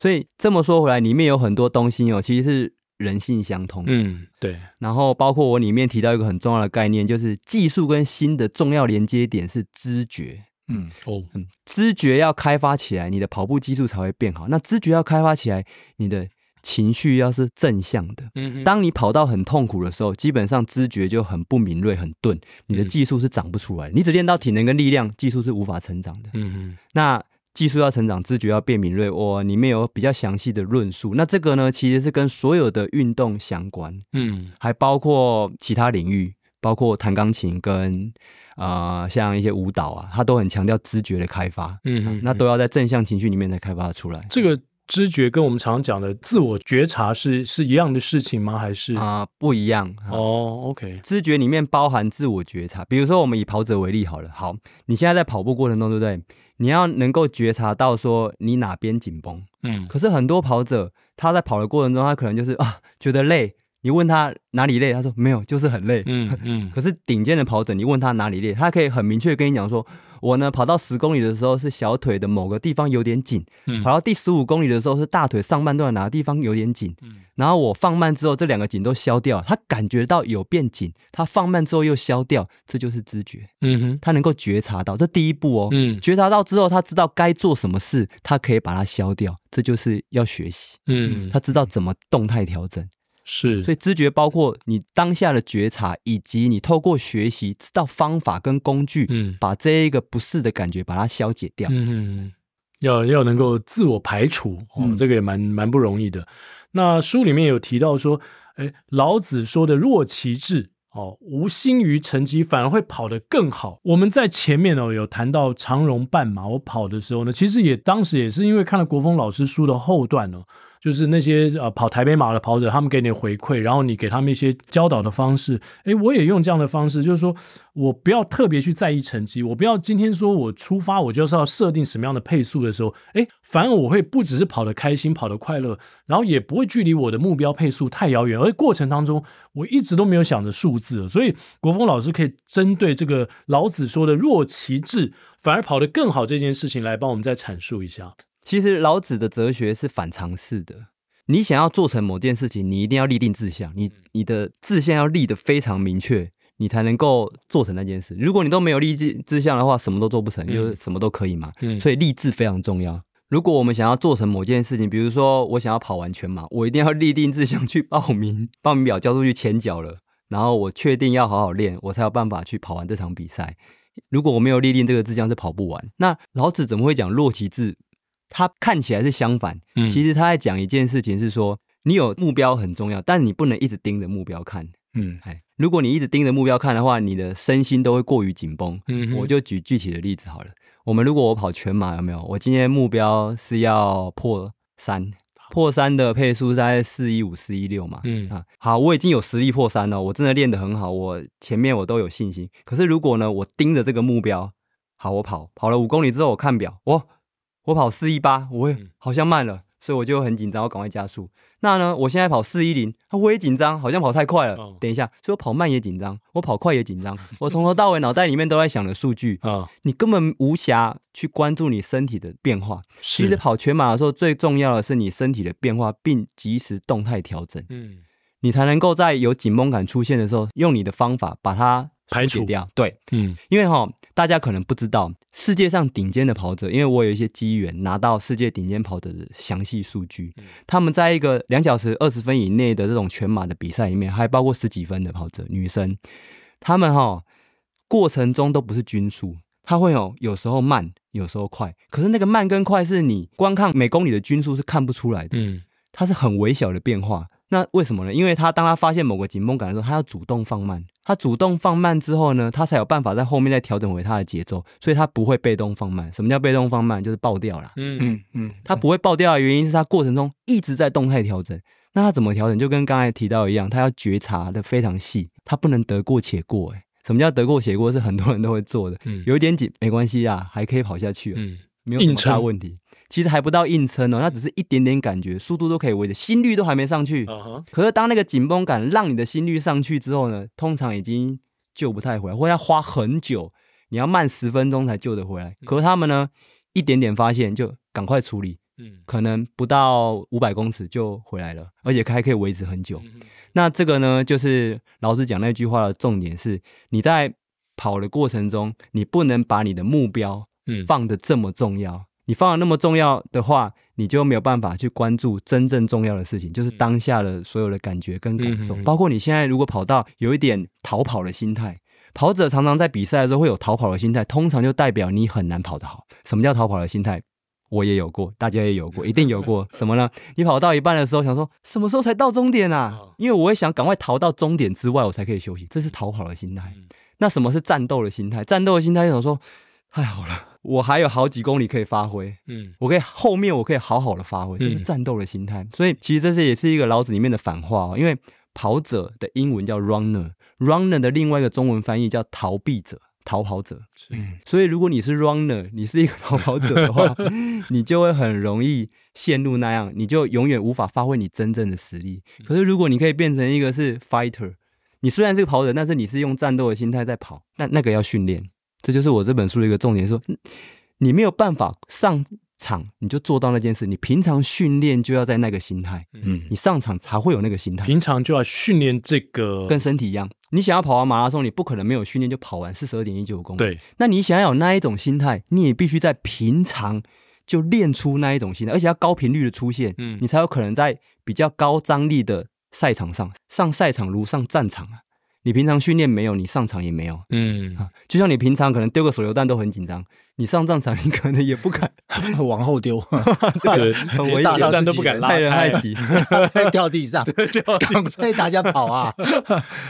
所以这么说回来，里面有很多东西哦，其实是人性相通。嗯，对。然后包括我里面提到一个很重要的概念，就是技术跟心的重要连接点是知觉。嗯，哦，嗯，知觉要开发起来，你的跑步技术才会变好。那知觉要开发起来，你的情绪要是正向的，当你跑到很痛苦的时候，基本上知觉就很不敏锐、很钝，你的技术是长不出来。你只练到体能跟力量，技术是无法成长的。嗯嗯，那技术要成长，知觉要变敏锐。我里面有比较详细的论述。那这个呢，其实是跟所有的运动相关。嗯，还包括其他领域，包括弹钢琴跟呃，像一些舞蹈啊，它都很强调知觉的开发。嗯，那都要在正向情绪里面才开发出来。这个。知觉跟我们常讲的自我觉察是是一样的事情吗？还是啊、呃、不一样？哦，OK，知觉里面包含自我觉察。比如说，我们以跑者为例好了。好，你现在在跑步过程中，对不对？你要能够觉察到说你哪边紧绷。嗯。可是很多跑者他在跑的过程中，他可能就是啊觉得累。你问他哪里累，他说没有，就是很累。嗯嗯。<laughs> 可是顶尖的跑者，你问他哪里累，他可以很明确跟你讲说。我呢，跑到十公里的时候是小腿的某个地方有点紧，嗯，跑到第十五公里的时候是大腿上半段哪个地方有点紧，嗯，然后我放慢之后，这两个紧都消掉，他感觉到有变紧，他放慢之后又消掉，这就是知觉，嗯哼，他能够觉察到，这第一步哦，嗯，觉察到之后，他知道该做什么事，他可以把它消掉，这就是要学习，嗯，他知道怎么动态调整。是，所以知觉包括你当下的觉察，以及你透过学习知道方法跟工具，嗯，把这一个不适的感觉把它消解掉。嗯，要要能够自我排除，哦，嗯，这个也蛮蛮不容易的。那书里面有提到说，诶，老子说的若其志，哦，无心于成绩，反而会跑得更好。我们在前面哦有谈到长荣半马，我跑的时候呢，其实也当时也是因为看了国峰老师书的后段哦。就是那些呃跑台北马的跑者，他们给你回馈，然后你给他们一些教导的方式，诶，我也用这样的方式，就是说我不要特别去在意成绩，我不要今天说我出发我就是要设定什么样的配速的时候，诶，反而我会不只是跑得开心，跑得快乐，然后也不会距离我的目标配速太遥远，而过程当中我一直都没有想着数字，所以国峰老师可以针对这个老子说的若其志，反而跑得更好这件事情来帮我们再阐述一下。其实老子的哲学是反常识的。你想要做成某件事情，你一定要立定志向，你你的志向要立得非常明确，你才能够做成那件事。如果你都没有立志志向的话，什么都做不成，嗯、就是什么都可以嘛。嗯、所以立志非常重要。如果我们想要做成某件事情，比如说我想要跑完全马，我一定要立定志向去报名，报名表交出去前脚了，然后我确定要好好练，我才有办法去跑完这场比赛。如果我没有立定这个志向，是跑不完。那老子怎么会讲若其志？他看起来是相反，其实他在讲一件事情，是说你有目标很重要，但你不能一直盯着目标看。嗯，哎如果你一直盯着目标看的话，你的身心都会过于紧绷。嗯，我就举具体的例子好了。我们如果我跑全马，有没有？我今天目标是要破三，破三的配速在四一五、四一六嘛。嗯啊，好，我已经有实力破三了，我真的练得很好，我前面我都有信心。可是如果呢，我盯着这个目标，好，我跑跑了五公里之后，我看表，我。我跑四一八，我会好像慢了，嗯、所以我就很紧张，我赶快加速。那呢，我现在跑四一零，我也紧张，好像跑太快了。哦、等一下，所以我跑慢也紧张，我跑快也紧张。<laughs> 我从头到尾脑袋里面都在想着数据啊，哦、你根本无暇去关注你身体的变化。是其实跑全马的时候，最重要的是你身体的变化，并及时动态调整。嗯，你才能够在有紧绷感出现的时候，用你的方法把它。排除。掉，对，嗯，因为哈，大家可能不知道，世界上顶尖的跑者，因为我有一些机缘拿到世界顶尖跑者的详细数据，嗯、他们在一个两小时二十分以内的这种全马的比赛里面，还包括十几分的跑者，女生，他们哈过程中都不是均速，他会有有时候慢，有时候快，可是那个慢跟快是你光看每公里的均速是看不出来的，嗯，它是很微小的变化。那为什么呢？因为他当他发现某个紧绷感的时候，他要主动放慢。他主动放慢之后呢，他才有办法在后面再调整回他的节奏，所以他不会被动放慢。什么叫被动放慢？就是爆掉了。嗯嗯嗯，他不会爆掉的原因是他过程中一直在动态调整。那他怎么调整？就跟刚才提到一样，他要觉察的非常细，他不能得过且过。哎，什么叫得过且过？是很多人都会做的。嗯，有一点紧没关系啊，还可以跑下去。嗯，没有什么大问题。其实还不到硬撑哦，那只是一点点感觉，速度都可以维持，心率都还没上去。Uh huh. 可是当那个紧绷感让你的心率上去之后呢，通常已经救不太回来，或要花很久，你要慢十分钟才救得回来。可是他们呢，一点点发现就赶快处理，可能不到五百公尺就回来了，而且还可以维持很久。那这个呢，就是老师讲那句话的重点是，你在跑的过程中，你不能把你的目标放的这么重要。你放了那么重要的话，你就没有办法去关注真正重要的事情，就是当下的所有的感觉跟感受。嗯、包括你现在如果跑到有一点逃跑的心态，跑者常常在比赛的时候会有逃跑的心态，通常就代表你很难跑得好。什么叫逃跑的心态？我也有过，大家也有过，<laughs> 一定有过。什么呢？你跑到一半的时候想说，什么时候才到终点啊？因为我也想赶快逃到终点之外，我才可以休息。这是逃跑的心态。那什么是战斗的心态？战斗的心态就想说，太好了。我还有好几公里可以发挥，嗯，我可以后面我可以好好的发挥，这是战斗的心态。嗯、所以其实这是也是一个老子里面的反话哦，因为跑者的英文叫 runner，runner 的另外一个中文翻译叫逃避者、逃跑者。嗯，所以如果你是 runner，你是一个逃跑者的话，<laughs> 你就会很容易陷入那样，你就永远无法发挥你真正的实力。可是如果你可以变成一个是 fighter，你虽然是个跑者，但是你是用战斗的心态在跑，但那个要训练。这就是我这本书的一个重点，说你没有办法上场，你就做到那件事。你平常训练就要在那个心态，嗯，你上场才会有那个心态。平常就要训练这个，跟身体一样。你想要跑完马拉松，你不可能没有训练就跑完四十二点一九公里。对，那你想要有那一种心态，你也必须在平常就练出那一种心态，而且要高频率的出现，嗯，你才有可能在比较高张力的赛场上上赛场如上战场啊。你平常训练没有，你上场也没有。嗯，就像你平常可能丢个手榴弹都很紧张，你上战场你可能也不敢 <laughs> 往后丢，<laughs> 对，很危险，弹都不敢拉，太人害己，<laughs> 掉地上，所以大家跑啊。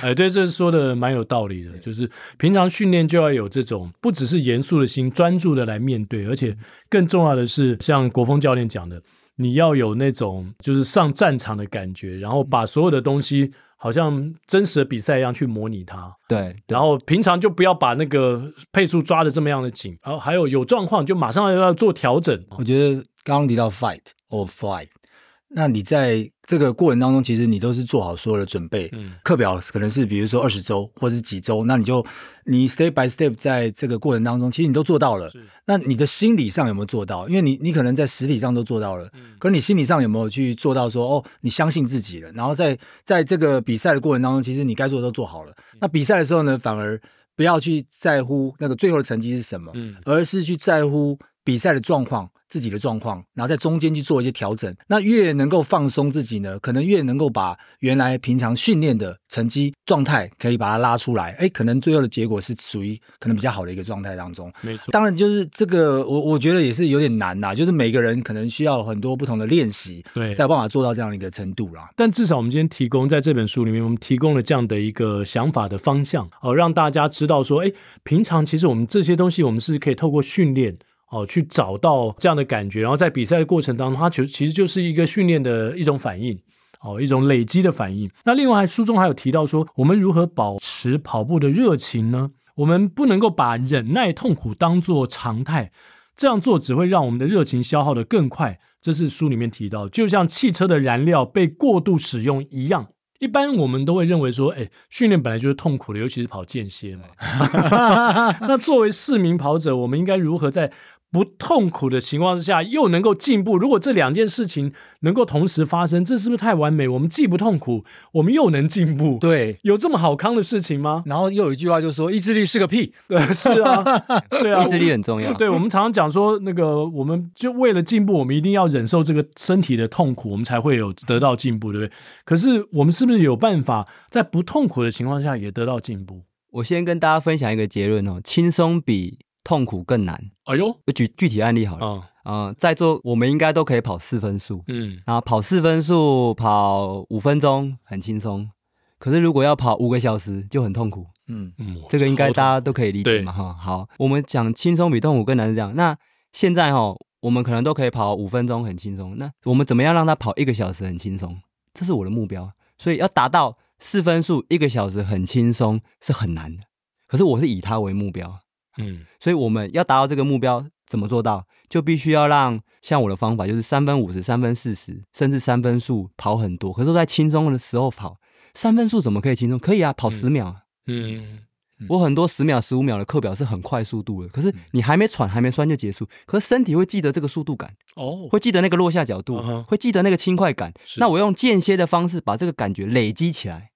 哎，对，这说的蛮有道理的，就是平常训练就要有这种不只是严肃的心，专注的来面对，而且更重要的是，像国峰教练讲的。你要有那种就是上战场的感觉，然后把所有的东西好像真实的比赛一样去模拟它。对，然后平常就不要把那个配速抓的这么样的紧，然后还有有状况就马上要做调整。我觉得刚刚提到 fight or flight。那你在这个过程当中，其实你都是做好所有的准备，嗯，课表可能是比如说二十周或者是几周，那你就你 step by step 在这个过程当中，其实你都做到了。那你的心理上有没有做到？因为你你可能在实体上都做到了，嗯，可是你心理上有没有去做到说哦，你相信自己了？然后在在这个比赛的过程当中，其实你该做的都做好了。那比赛的时候呢，反而不要去在乎那个最后的成绩是什么，嗯，而是去在乎比赛的状况。自己的状况，然后在中间去做一些调整。那越能够放松自己呢，可能越能够把原来平常训练的成绩状态可以把它拉出来。哎，可能最后的结果是属于可能比较好的一个状态当中。没错，当然就是这个，我我觉得也是有点难呐。就是每个人可能需要很多不同的练习，对，才有办法做到这样的一个程度啦。但至少我们今天提供在这本书里面，我们提供了这样的一个想法的方向哦，让大家知道说，哎，平常其实我们这些东西，我们是可以透过训练。哦，去找到这样的感觉，然后在比赛的过程当中，它其实其实就是一个训练的一种反应，哦，一种累积的反应。那另外书中还有提到说，我们如何保持跑步的热情呢？我们不能够把忍耐痛苦当作常态，这样做只会让我们的热情消耗得更快。这是书里面提到，就像汽车的燃料被过度使用一样。一般我们都会认为说，哎，训练本来就是痛苦的，尤其是跑间歇嘛。<laughs> 那作为市民跑者，我们应该如何在不痛苦的情况之下，又能够进步。如果这两件事情能够同时发生，这是不是太完美？我们既不痛苦，我们又能进步。对，有这么好康的事情吗？然后又有一句话就说：“意志力是个屁。”对，是啊，<laughs> 对啊，意志力很重要。对，我们常常讲说，那个我们就为了进步，我们一定要忍受这个身体的痛苦，我们才会有得到进步，对不对？可是我们是不是有办法在不痛苦的情况下也得到进步？我先跟大家分享一个结论哦，轻松比痛苦更难。哎呦，我举具体案例好了。嗯、呃，在座我们应该都可以跑四分速。嗯，然后跑四分速跑五分钟很轻松，可是如果要跑五个小时就很痛苦。嗯嗯，这个应该大家都可以理解嘛哈。好，我们讲轻松比痛苦更难是这样。那现在哈，我们可能都可以跑五分钟很轻松。那我们怎么样让他跑一个小时很轻松？这是我的目标。所以要达到四分数一个小时很轻松是很难的。可是我是以他为目标。嗯，所以我们要达到这个目标，怎么做到？就必须要让像我的方法，就是三分五十、三分四十，甚至三分数跑很多。可是都在轻松的时候跑，三分数怎么可以轻松？可以啊，跑十秒。嗯，嗯嗯，我很多十秒、十五秒的课表是很快速度的。可是你还没喘、还没酸就结束，可是身体会记得这个速度感哦，会记得那个落下角度，会记得那个轻快感。那我用间歇的方式把这个感觉累积起来。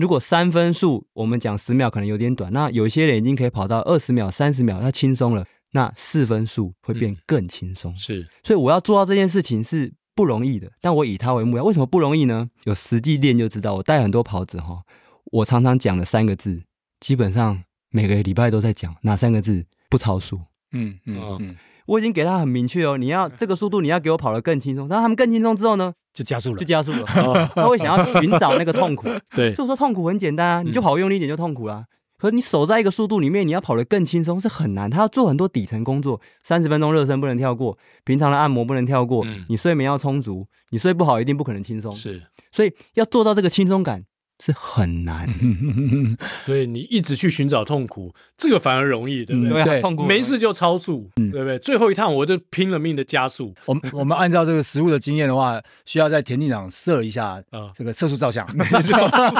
如果三分数，我们讲十秒可能有点短，那有些人已经可以跑到二十秒、三十秒，他轻松了。那四分数会变更轻松。嗯，是，所以我要做到这件事情是不容易的，但我以它为目标。为什么不容易呢？有实际练就知道。我带很多跑者哈，我常常讲的三个字，基本上每个礼拜都在讲哪三个字？不超速。嗯嗯嗯。我已经给他很明确哦，你要 <laughs> 这个速度，你要给我跑得更轻松。那他们更轻松之后呢，就加速了，就加速了。<laughs> 哦他会想要寻找那个痛苦。<laughs> 对，就是说痛苦很简单啊，你就跑用力一点就痛苦啦。可是你守在一个速度里面，你要跑得更轻松是很难。他要做很多底层工作，三十分钟热身不能跳过，平常的按摩不能跳过，你睡眠要充足，你睡不好一定不可能轻松。是，所以要做到这个轻松感。是很难，<laughs> 所以你一直去寻找痛苦，这个反而容易，对不对？对，痛苦没事就超速，对不对？最后一趟我就拼了命的加速。我们我们按照这个实物的经验的话，需要在田径场设一下这个测速照相。<laughs>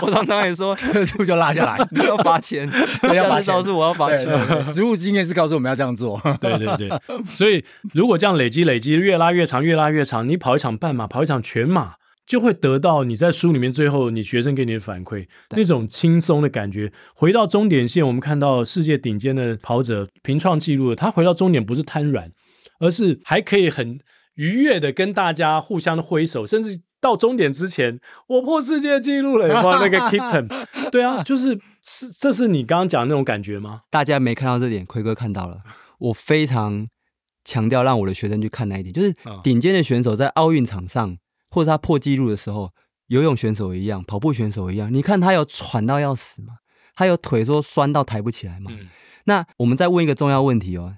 我常常也说，测速就拉下来，<laughs> 你要罚钱，要罚超速，我要罚钱。实物经验是告诉我们要这样做。对对对，所以如果这样累积累积，越拉越长，越拉越长，你跑一场半马，跑一场全马。就会得到你在书里面最后你学生给你的反馈，那种轻松的感觉。回到终点线，我们看到世界顶尖的跑者平创纪录的，他回到终点不是瘫软，而是还可以很愉悦的跟大家互相的挥手，甚至到终点之前，我破世界纪录了，有没有那个 Kiptum？<laughs> 对啊，就是是这是你刚刚讲的那种感觉吗？大家没看到这点，奎哥看到了。我非常强调让我的学生去看那一点，就是顶尖的选手在奥运场上。或者他破纪录的时候，游泳选手一样，跑步选手一样，你看他有喘到要死吗？他有腿说酸到抬不起来吗？嗯、那我们再问一个重要问题哦，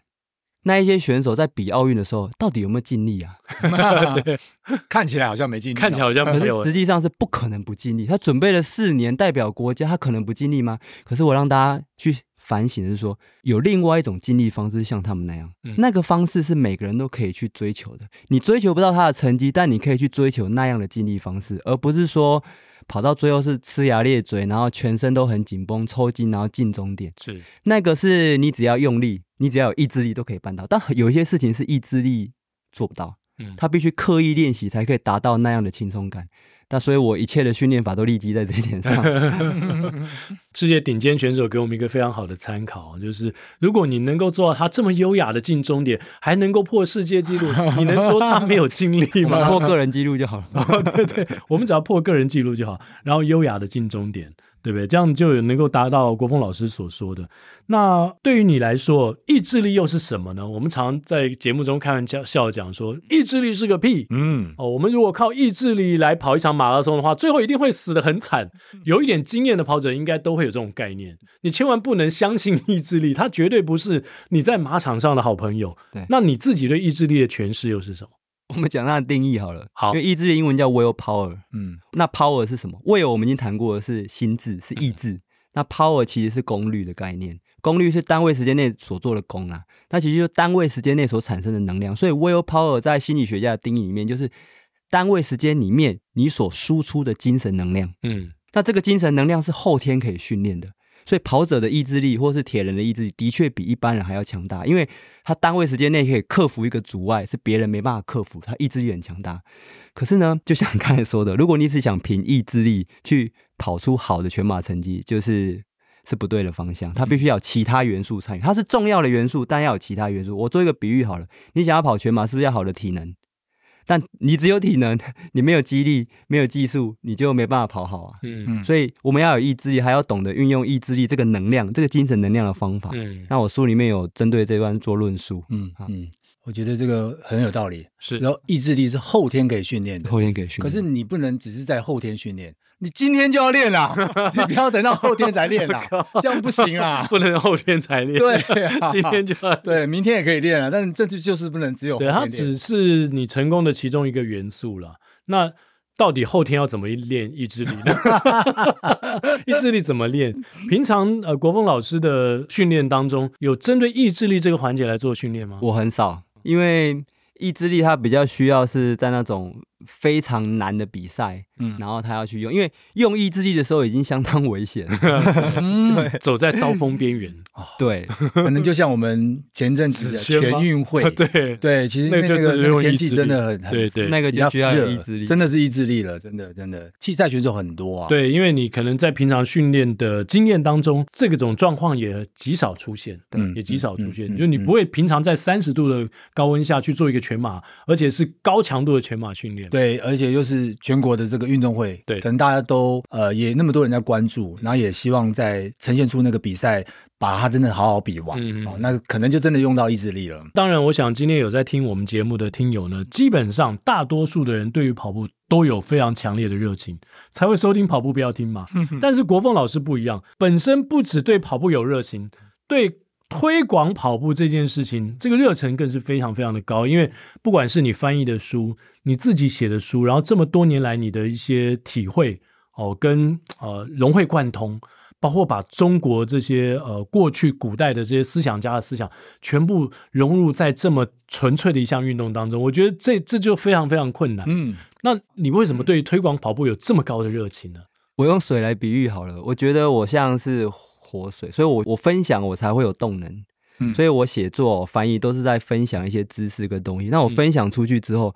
那一些选手在比奥运的时候，到底有没有尽力啊？<laughs> 对，<laughs> 看起来好像没尽力，看起来好像没有，实际上是不可能不尽力。他准备了四年，代表国家，他可能不尽力吗？可是我让大家去反省的是说，有另外一种尽力方式，像他们那样，嗯、那个方式是每个人都可以去追求的。你追求不到他的成绩，但你可以去追求那样的尽力方式，而不是说。跑到最后是呲牙咧嘴，然后全身都很紧绷，抽筋，然后进终点。是那个是你只要用力，你只要有意志力都可以办到。但有一些事情是意志力做不到，嗯，他必须刻意练习才可以达到那样的轻松感。那所以，我一切的训练法都立基在这一点上。<laughs> 世界顶尖选手给我们一个非常好的参考，就是如果你能够做到他这么优雅的进终点，还能够破世界纪录，你能说他没有尽力吗？破个人纪录就好了。<laughs> 哦，对对，我们只要破个人纪录就好，然后优雅的进终点。对不对？这样就能够达到国峰老师所说的。那对于你来说，意志力又是什么呢？我们常在节目中开玩笑讲说，意志力是个屁。嗯，哦，我们如果靠意志力来跑一场马拉松的话，最后一定会死得很惨。有一点经验的跑者应该都会有这种概念。你千万不能相信意志力，它绝对不是你在马场上的好朋友。对，那你自己对意志力的诠释又是什么？我们讲它的定义好了，好，因为意志力英文叫 will power，嗯，那 power 是什么？will 我们已经谈过的是心智，是意志，嗯、那 power 其实是功率的概念，功率是单位时间内所做的功啊，那其实就是单位时间内所产生的能量，所以 will power 在心理学家的定义里面就是单位时间里面你所输出的精神能量，嗯，那这个精神能量是后天可以训练的。所以跑者的意志力，或是铁人的意志力，的确比一般人还要强大，因为他单位时间内可以克服一个阻碍，是别人没办法克服，他意志力很强大。可是呢，就像你刚才说的，如果你只想凭意志力去跑出好的全马成绩，就是是不对的方向。它必须要有其他元素参与，它是重要的元素，但要有其他元素。我做一个比喻好了，你想要跑全马，是不是要好的体能？但你只有体能，你没有肌力，没有技术，你就没办法跑好啊。嗯嗯，所以我们要有意志力，还要懂得运用意志力这个能量，这个精神能量的方法。嗯，那我书里面有针对这段做论述。嗯嗯，我觉得这个很有道理。是，然后意志力是后天可以训练的，后天可以训练。可是你不能只是在后天训练。你今天就要练了，你不要等到后天才练了，<laughs> 这样不行啊！不能后天才练，对，<laughs> 今天就要对，明天也可以练啊。但是这就就是不能只有，对，它只是你成功的其中一个元素了。那到底后天要怎么练意志力呢？<laughs> 意志力怎么练？平常呃，国峰老师的训练当中有针对意志力这个环节来做训练吗？我很少，因为意志力它比较需要是在那种。非常难的比赛，嗯，然后他要去用，因为用意志力的时候已经相当危险了，<laughs> 走在刀锋边缘，<laughs> 对，可能就像我们前阵子的 <laughs> 全运会，对。对，其实那个天气真的很，对对，那个就需要意志力，真的是意志力了，真的真的，弃赛选手很多啊，对，因为你可能在平常训练的经验当中，这个种状况也极少出现，嗯，也极少出现，就你不会平常在三十度的高温下去做一个全马，而且是高强度的全马训练。对，而且又是全国的这个运动会，对，可能大家都呃也那么多人在关注，然后也希望在呈现出那个比赛，把它真的好好比完，嗯、哦，那可能就真的用到意志力了。当然，我想今天有在听我们节目的听友呢，基本上大多数的人对于跑步都有非常强烈的热情，才会收听跑步不要听嘛。<laughs> 但是国凤老师不一样，本身不只对跑步有热情，对。推广跑步这件事情，这个热忱更是非常非常的高。因为不管是你翻译的书，你自己写的书，然后这么多年来你的一些体会哦，跟呃融会贯通，包括把中国这些呃过去古代的这些思想家的思想全部融入在这么纯粹的一项运动当中，我觉得这这就非常非常困难。嗯，那你为什么对推广跑步有这么高的热情呢？我用水来比喻好了，我觉得我像是。活水，所以我我分享我才会有动能，嗯，所以我写作翻译都是在分享一些知识跟东西。那我分享出去之后，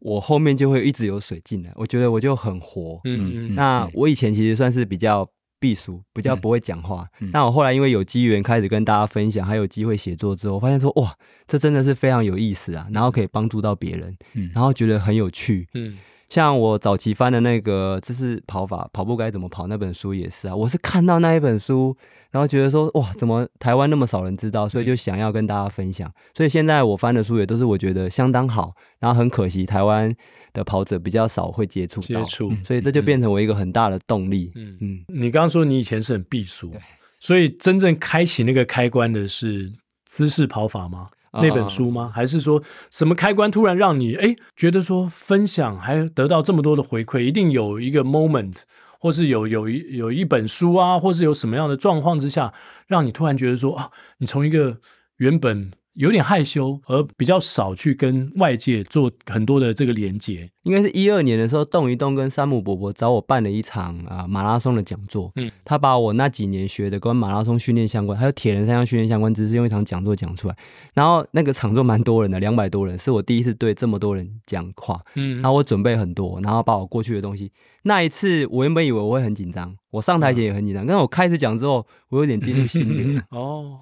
我后面就会一直有水进来，我觉得我就很活，嗯嗯。那我以前其实算是比较避暑，比较不会讲话。那我后来因为有机缘开始跟大家分享，还有机会写作之后，发现说哇，这真的是非常有意思啊，然后可以帮助到别人，嗯，然后觉得很有趣，嗯。像我早期翻的那个，这是跑法，跑步该怎么跑那本书也是啊。我是看到那一本书，然后觉得说，哇，怎么台湾那么少人知道，所以就想要跟大家分享。所以现在我翻的书也都是我觉得相当好，然后很可惜台湾的跑者比较少会接触到，接触，所以这就变成我一个很大的动力。嗯嗯，你刚刚说你以前是很避俗，所以真正开启那个开关的是姿势跑法吗？那本书吗？还是说什么开关突然让你哎觉得说分享还得到这么多的回馈？一定有一个 moment，或是有有一有一本书啊，或是有什么样的状况之下，让你突然觉得说啊，你从一个原本。有点害羞，而比较少去跟外界做很多的这个连接。应该是一二年的时候，动一动跟山姆伯伯找我办了一场啊马拉松的讲座。嗯，他把我那几年学的跟马拉松训练相关，还有铁人三项训练相关知识，用一场讲座讲出来。然后那个场座蛮多人的，两百多人，是我第一次对这么多人讲话。嗯，然后我准备很多，然后把我过去的东西。那一次我原本以为我会很紧张，我上台前也很紧张，但是我开始讲之后，我有点进入心里。<laughs> 哦，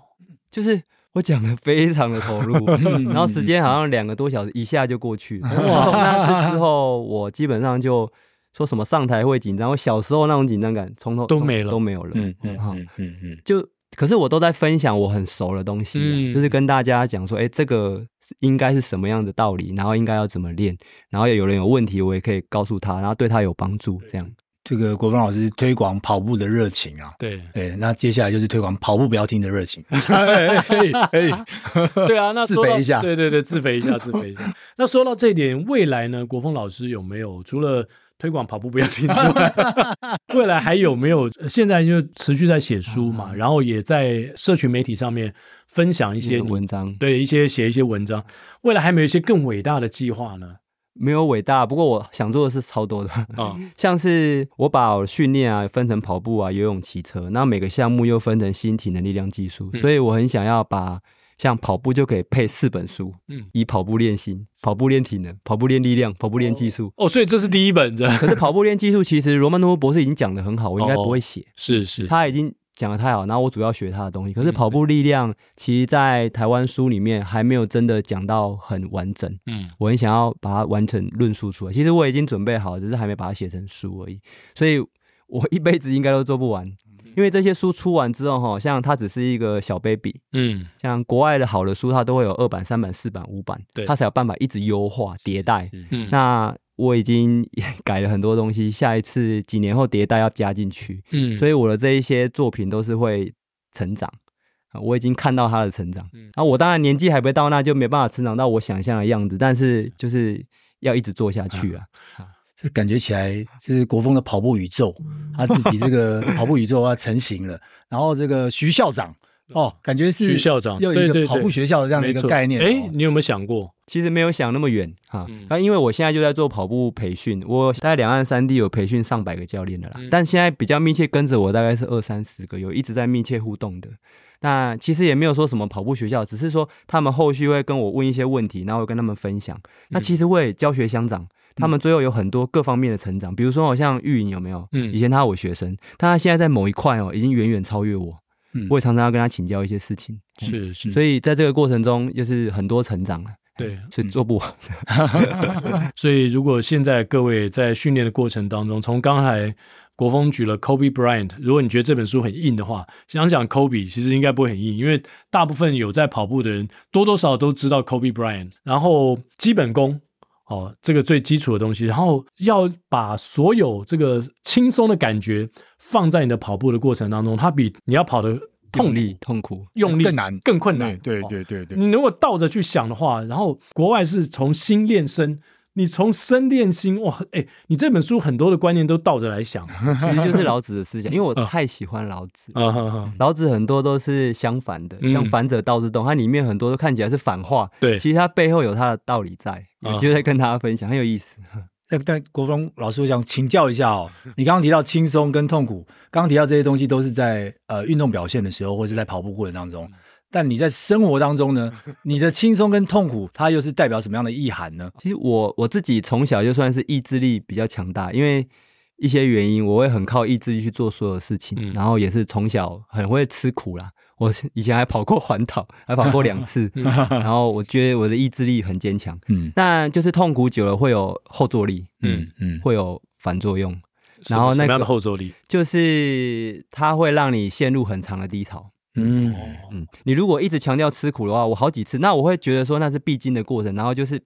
就是。我讲的非常的投入，<laughs> 然后时间好像两个多小时一下就过去了。<laughs> 哇！那次之后，我基本上就说什么上台会紧张，我小时候那种紧张感从头都没了，都没有了。嗯嗯嗯嗯嗯。就可是我都在分享我很熟的东西，嗯、就是跟大家讲说，哎，这个应该是什么样的道理，然后应该要怎么练，然后有人有问题，我也可以告诉他，然后对他有帮助，这样。这个国峰老师推广跑步的热情啊，对对，那接下来就是推广跑步不要停的热情。<laughs> 对啊，那自肥一下，对对对，自肥一下，自肥一下。<laughs> 那说到这一点，未来呢，国峰老师有没有除了推广跑步不要停之外，<laughs> 未来还有没有？现在就持续在写书嘛，然后也在社群媒体上面分享一些文章，对一些写一些文章。未来还没有一些更伟大的计划呢？没有伟大，不过我想做的是超多的，哦、<laughs> 像是我把我训练啊分成跑步啊、游泳、骑车，那每个项目又分成新体能、力量、技术，嗯、所以我很想要把像跑步就可以配四本书，嗯，以跑步练心、跑步练体能、跑步练力量、跑步练技术。哦，所以这是第一本的。<laughs> 可是跑步练技术，其实罗曼诺夫博士已经讲的很好，我应该不会写。哦、是是，他已经。讲的太好，然后我主要学他的东西。可是跑步力量，其实，在台湾书里面还没有真的讲到很完整。嗯，我很想要把它完成论述出来。其实我已经准备好，只是还没把它写成书而已。所以我一辈子应该都做不完，因为这些书出完之后，哈，像它只是一个小 baby。嗯，像国外的好的书，它都会有二版、三版、四版、五版，对，它才有办法一直优化迭代。嗯，那。我已经改了很多东西，下一次几年后迭代要加进去，嗯，所以我的这一些作品都是会成长，我已经看到他的成长，嗯，然后我当然年纪还不到，那就没办法成长到我想象的样子，但是就是要一直做下去啊，啊，这感觉起来就是国风的跑步宇宙，他自己这个跑步宇宙要成型了，然后这个徐校长。哦，感觉是徐校长又一个跑步学校的这样的一个概念。哎，你有没有想过？其实没有想那么远哈。那、嗯、因为我现在就在做跑步培训，我在两岸三地有培训上百个教练的啦。嗯、但现在比较密切跟着我大概是二三十个，有一直在密切互动的。那其实也没有说什么跑步学校，只是说他们后续会跟我问一些问题，然后会跟他们分享。那其实我也教学相长，他们最后有很多各方面的成长。比如说，好像玉莹有没有？嗯，以前他是我学生，但他现在在某一块哦，已经远远超越我。我也常常要跟他请教一些事情，是是，所以在这个过程中，就是很多成长了，对，是做不完。<laughs> 所以如果现在各位在训练的过程当中，从刚才国峰举了 Kobe Bryant，如果你觉得这本书很硬的话，想讲 Kobe 其实应该不会很硬，因为大部分有在跑步的人多多少少都知道 Kobe Bryant，然后基本功。哦，这个最基础的东西，然后要把所有这个轻松的感觉放在你的跑步的过程当中，它比你要跑的痛力、痛苦、用力更难、更困难。对对对对，你如果倒着去想的话，然后国外是从心练身。你从身练心哇，哎、欸，你这本书很多的观念都倒着来想，<laughs> 其实就是老子的思想。因为我太喜欢老子，老子很多都是相反的，像反者道之动，它里面很多都看起来是反话，对，其实它背后有它的道理在，我就在跟大家分享，很有意思。<laughs> 但但国峰老师，我想请教一下哦，<laughs> 你刚刚提到轻松跟痛苦，刚刚提到这些东西都是在呃运动表现的时候，或是在跑步过程当中。但你在生活当中呢？<laughs> 你的轻松跟痛苦，它又是代表什么样的意涵呢？其实我我自己从小就算是意志力比较强大，因为一些原因，我会很靠意志力去做所有事情，嗯、然后也是从小很会吃苦啦。我以前还跑过环岛，还跑过两次，<laughs> 然后我觉得我的意志力很坚强。嗯，但就是痛苦久了会有后坐力，嗯嗯，会有反作用。然后那个什么样的后坐力？就是它会让你陷入很长的低潮。嗯嗯，你如果一直强调吃苦的话，我好几次，那我会觉得说那是必经的过程，然后就是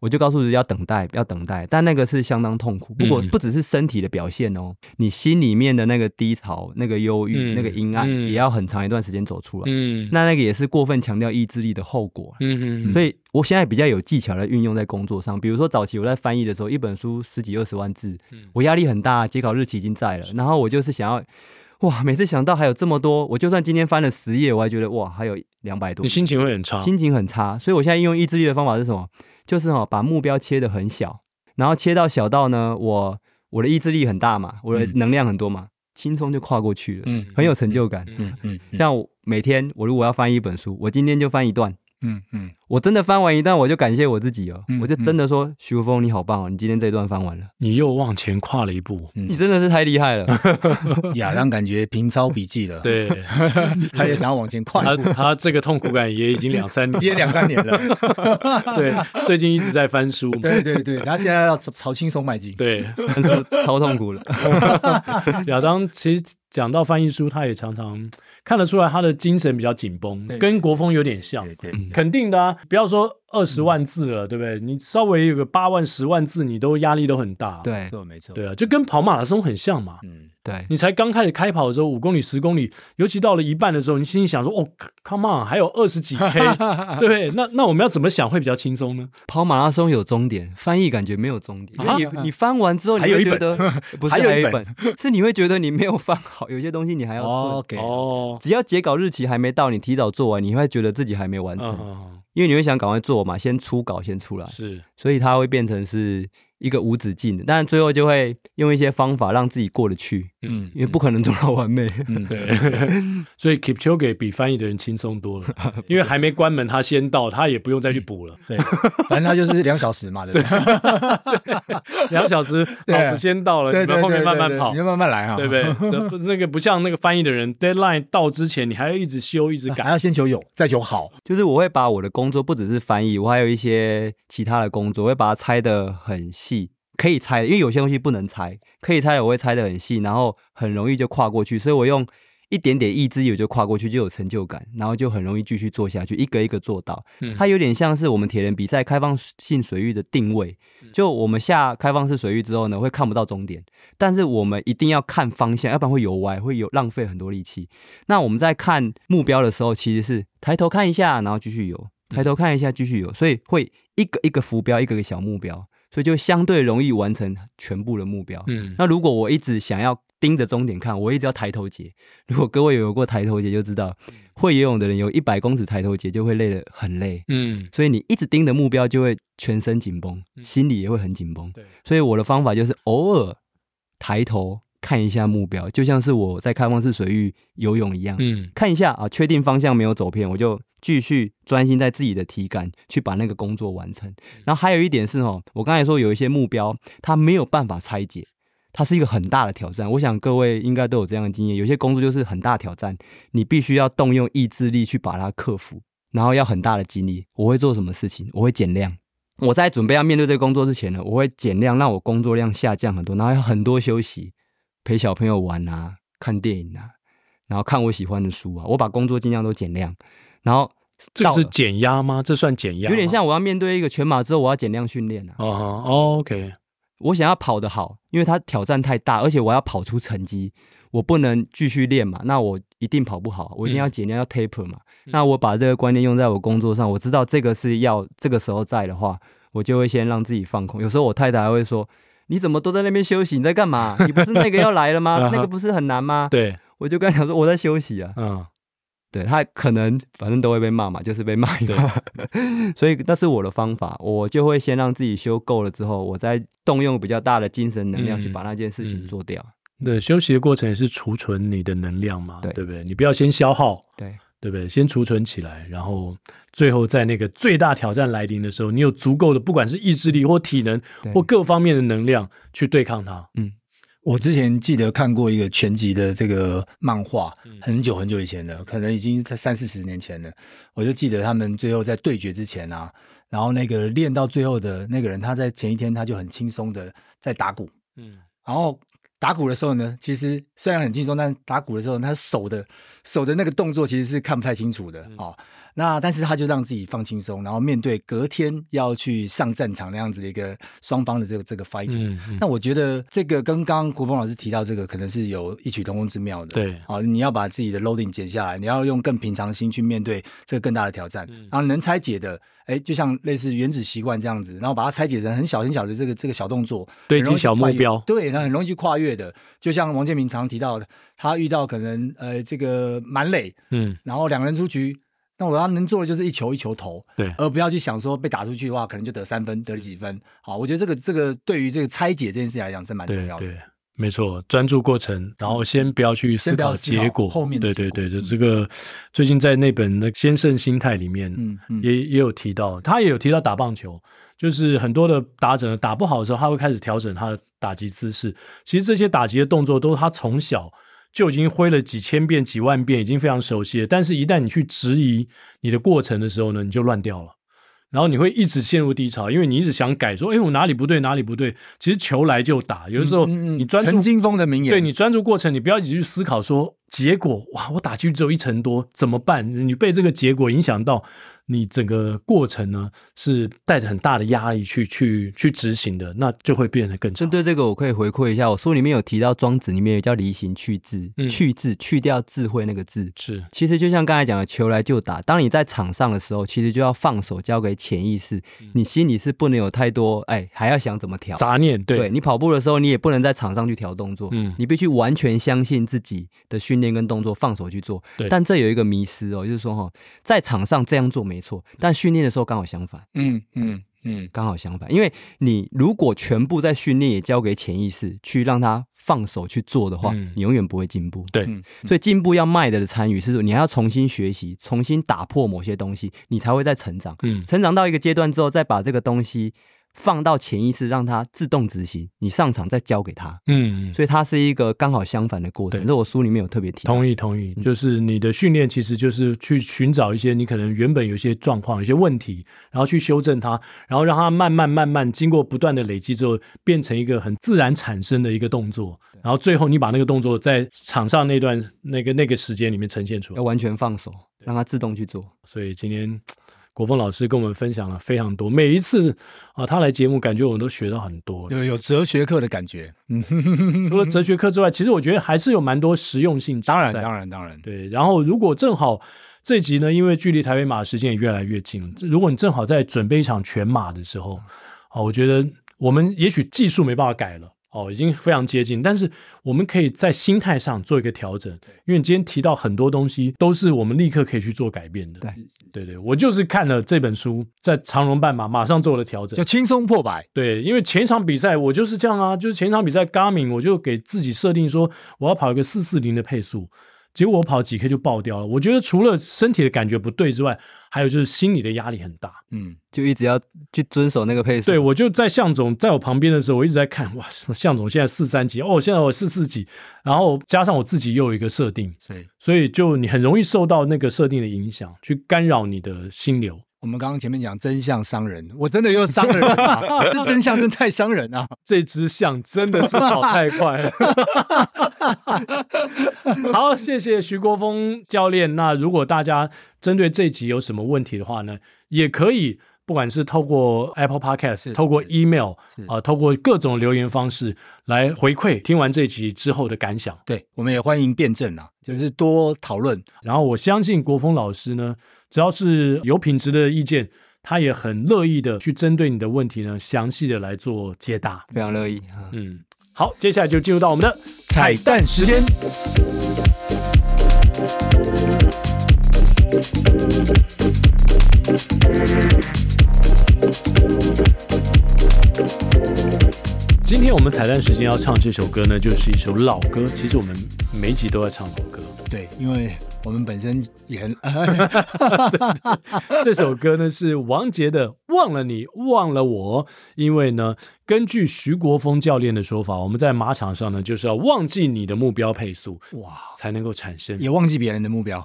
我就告诉自己要等待，要等待。但那个是相当痛苦。不过不只是身体的表现哦，你心里面的那个低潮、那个忧郁、那个阴暗，也要很长一段时间走出来。嗯，那那个也是过分强调意志力的后果。嗯嗯。所以我现在比较有技巧的运用在工作上，比如说早期我在翻译的时候，一本书十几二十万字，我压力很大，截稿日期已经在了，然后我就是想要。哇！每次想到还有这么多，我就算今天翻了十页，我还觉得哇，还有两百多。你心情会很差，心情很差。所以我现在用意志力的方法是什么？就是哈，把目标切得很小，然后切到小到呢，我我的意志力很大嘛，我的能量很多嘛，轻松就跨过去了，嗯，很有成就感，嗯嗯。像我每天我如果要翻一本书，我今天就翻一段。嗯嗯，我真的翻完一段，我就感谢我自己哦，嗯、我就真的说，徐国峰你好棒哦，你今天这一段翻完了，你又往前跨了一步，嗯、你真的是太厉害了。<laughs> 亚当感觉平抄笔记了，对，<laughs> 他也想要往前跨一步，他他这个痛苦感也已经两 <laughs> 三年，也两三年了，对，最近一直在翻书，对对对，他现在要朝轻松迈进，对，超痛苦了。亚当其实。讲到翻译书，他也常常看得出来他的精神比较紧绷，跟国风有点像，对对肯定的啊。不要说二十万字了，嗯、对不对？你稍微有个八万、十万字，你都压力都很大。对，没错，没错。对啊，就跟跑马拉松很像嘛。嗯。对，你才刚开始开跑的时候，五公里、十公里，尤其到了一半的时候，你心里想说：“哦，come on，还有二十几 K，<laughs> 对，那那我们要怎么想会比较轻松呢？”跑马拉松有终点，翻译感觉没有终点。啊、因为你你翻完之后，你会觉得 <laughs> 不是还有一本，是你会觉得你没有翻好，<laughs> 有些东西你还要做。OK，哦，只要截稿日期还没到，你提早做完，你会觉得自己还没完成，哦、因为你会想赶快做嘛，先初稿先出来，是，所以它会变成是。一个无止境的，但最后就会用一些方法让自己过得去，嗯，因为不可能做到完美，嗯，对，<laughs> 所以 Kipchoge 比翻译的人轻松多了，因为还没关门，他先到，他也不用再去补了，对，反正他就是两小时嘛，对不对？两小时，老子先到了，你们后面慢慢跑，你们慢慢来啊，对不对？那个不像那个翻译的人，deadline 到之前，你还要一直修，一直改，还要先求有，再求好，就是我会把我的工作不只是翻译，我还有一些其他的工作，我会把它拆的很细。细可以猜，因为有些东西不能猜，可以猜的我会猜的很细，然后很容易就跨过去，所以我用一点点意志力就跨过去，就有成就感，然后就很容易继续做下去，一个一个做到。嗯、它有点像是我们铁人比赛开放性水域的定位，就我们下开放式水域之后呢，会看不到终点，但是我们一定要看方向，要不然会游歪，会有浪费很多力气。那我们在看目标的时候，其实是抬头看一下，然后继续游，抬头看一下，继续游，所以会一个一个浮标，一个一个小目标。所以就相对容易完成全部的目标。嗯，那如果我一直想要盯着终点看，我一直要抬头节。<laughs> 如果各位有游过抬头节，就知道会游泳的人有一百公尺抬头节就会累得很累。嗯，所以你一直盯着目标，就会全身紧绷，心里也会很紧绷。对，所以我的方法就是偶尔抬头看一下目标，就像是我在开放式水域游泳一样。嗯，看一下啊，确定方向没有走偏，我就。继续专心在自己的体感，去把那个工作完成。然后还有一点是哦，我刚才说有一些目标，它没有办法拆解，它是一个很大的挑战。我想各位应该都有这样的经验，有些工作就是很大挑战，你必须要动用意志力去把它克服，然后要很大的精力。我会做什么事情？我会减量。我在准备要面对这个工作之前呢，我会减量，让我工作量下降很多，然后有很多休息，陪小朋友玩啊，看电影啊，然后看我喜欢的书啊。我把工作尽量都减量。然后这是减压吗？这算减压？有点像我要面对一个全马之后，我要减量训练啊。哦、uh huh.，OK，我想要跑得好，因为它挑战太大，而且我要跑出成绩，我不能继续练嘛。那我一定跑不好，我一定要减量，嗯、要 taper 嘛。那我把这个观念用在我工作上，我知道这个是要这个时候在的话，我就会先让自己放空。有时候我太太还会说：“你怎么都在那边休息？你在干嘛？<laughs> 你不是那个要来了吗？<laughs> uh. 那个不是很难吗？”对，我就跟他讲说：“我在休息啊。”嗯。对，他可能反正都会被骂嘛，就是被骂一骂。对 <laughs> 所以那是我的方法，我就会先让自己休够了之后，我再动用比较大的精神能量去把那件事情做掉。嗯嗯、对，休息的过程也是储存你的能量嘛，对，对不对？你不要先消耗，对，对不对？先储存起来，然后最后在那个最大挑战来临的时候，你有足够的不管是意志力或体能或各方面的能量去对抗它。嗯。我之前记得看过一个全集的这个漫画，很久很久以前的，可能已经在三四十年前了。我就记得他们最后在对决之前啊，然后那个练到最后的那个人，他在前一天他就很轻松的在打鼓，嗯，然后打鼓的时候呢，其实虽然很轻松，但打鼓的时候他手的手的那个动作其实是看不太清楚的啊。那但是他就让自己放轻松，然后面对隔天要去上战场那样子的一个双方的这个这个 fight。嗯嗯。那我觉得这个跟刚刚国峰老师提到这个可能是有异曲同工之妙的。对。啊，你要把自己的 loading 减下来，你要用更平常心去面对这个更大的挑战。嗯。然后能拆解的，哎，就像类似原子习惯这样子，然后把它拆解成很小很小的这个这个小动作，对，积小目标。对，那很容易去跨越的。就像王建民常提到的，他遇到可能呃这个满垒，嗯，然后两个人出局。那我要能做的就是一球一球投，对，而不要去想说被打出去的话，可能就得三分，得几分。好，我觉得这个这个对于这个拆解这件事来讲是蛮重要的。对，对，没错，专注过程，然后先不要去思考结果。后面的对对对，就这个最近在那本的《先胜心态》里面，嗯嗯，也也有提到，他也有提到打棒球，就是很多的打者打不好的时候，他会开始调整他的打击姿势。其实这些打击的动作都是他从小。就已经挥了几千遍、几万遍，已经非常熟悉了。但是，一旦你去质疑你的过程的时候呢，你就乱掉了。然后你会一直陷入低潮，因为你一直想改，说：“哎，我哪里不对，哪里不对。”其实球来就打。有的时候你专注，陈金峰的名言，对，你专注过程，你不要一直去思考说结果。哇，我打进去只有一成多，怎么办？你被这个结果影响到。你整个过程呢，是带着很大的压力去去去执行的，那就会变得更。针对这个，我可以回馈一下，我书里面有提到《庄子》里面有叫“离形去智”，嗯、去智去掉智慧那个智。是，其实就像刚才讲的，球来就打。当你在场上的时候，其实就要放手交给潜意识，嗯、你心里是不能有太多哎，还要想怎么调杂念。对，对你跑步的时候，你也不能在场上去调动作，嗯，你必须完全相信自己的训练跟动作，放手去做。对，但这有一个迷失哦，就是说哈，在场上这样做没错，但训练的时候刚好相反，嗯嗯嗯，刚好相反。因为你如果全部在训练也交给潜意识去让他放手去做的话，嗯、你永远不会进步。对，所以进步要迈的参与是说，你还要重新学习，重新打破某些东西，你才会再成长。嗯，成长到一个阶段之后，再把这个东西。放到潜意识，让它自动执行。你上场再交给他，嗯，所以它是一个刚好相反的过程。这我书里面有特别提。同意，同意，就是你的训练其实就是去寻找一些你可能原本有一些状况、有些问题，然后去修正它，然后让它慢慢、慢慢经过不断的累积之后，变成一个很自然产生的一个动作。然后最后你把那个动作在场上那段那个那个时间里面呈现出来，要完全放手，让它自动去做。所以今天。国峰老师跟我们分享了非常多，每一次啊，他来节目，感觉我们都学到很多，有有哲学课的感觉。嗯，除了哲学课之外，其实我觉得还是有蛮多实用性。当然，当然，当然，对。然后，如果正好这一集呢，因为距离台北马的时间也越来越近了，如果你正好在准备一场全马的时候，啊，我觉得我们也许技术没办法改了。哦，已经非常接近，但是我们可以在心态上做一个调整，因为你今天提到很多东西，都是我们立刻可以去做改变的。对，对对，我就是看了这本书，在长荣半马马上做了调整，就轻松破百。对，因为前一场比赛我就是这样啊，就是前一场比赛 Garmin 我就给自己设定说，我要跑一个四四零的配速。结果我跑几 K 就爆掉了。我觉得除了身体的感觉不对之外，还有就是心理的压力很大。嗯，就一直要去遵守那个配速。对，我就在向总在我旁边的时候，我一直在看，哇，什么向总现在四三级，哦，现在我四四级，然后加上我自己又有一个设定，对，所以就你很容易受到那个设定的影响，去干扰你的心流。我们刚刚前面讲真相伤人，我真的又伤人啊！<laughs> 这真相真太伤人啊！这只象真的是跑太快了。<laughs> 好，谢谢徐国峰教练。那如果大家针对这集有什么问题的话呢，也可以不管是透过 Apple Podcast，透过 email 啊、呃，透过各种留言方式来回馈听完这集之后的感想。对，我们也欢迎辩证啊，就是多讨论。然后我相信国峰老师呢。只要是有品质的意见，他也很乐意的去针对你的问题呢，详细的来做解答，非常乐意。嗯，好，接下来就进入到我们的彩蛋时间。今天我们彩蛋时间要唱这首歌呢，就是一首老歌。其实我们每一集都在唱老歌，对，因为我们本身也很 <laughs> 这首歌呢是王杰的《忘了你，忘了我》。因为呢，根据徐国峰教练的说法，我们在马场上呢就是要忘记你的目标配速，哇，才能够产生，也忘记别人的目标，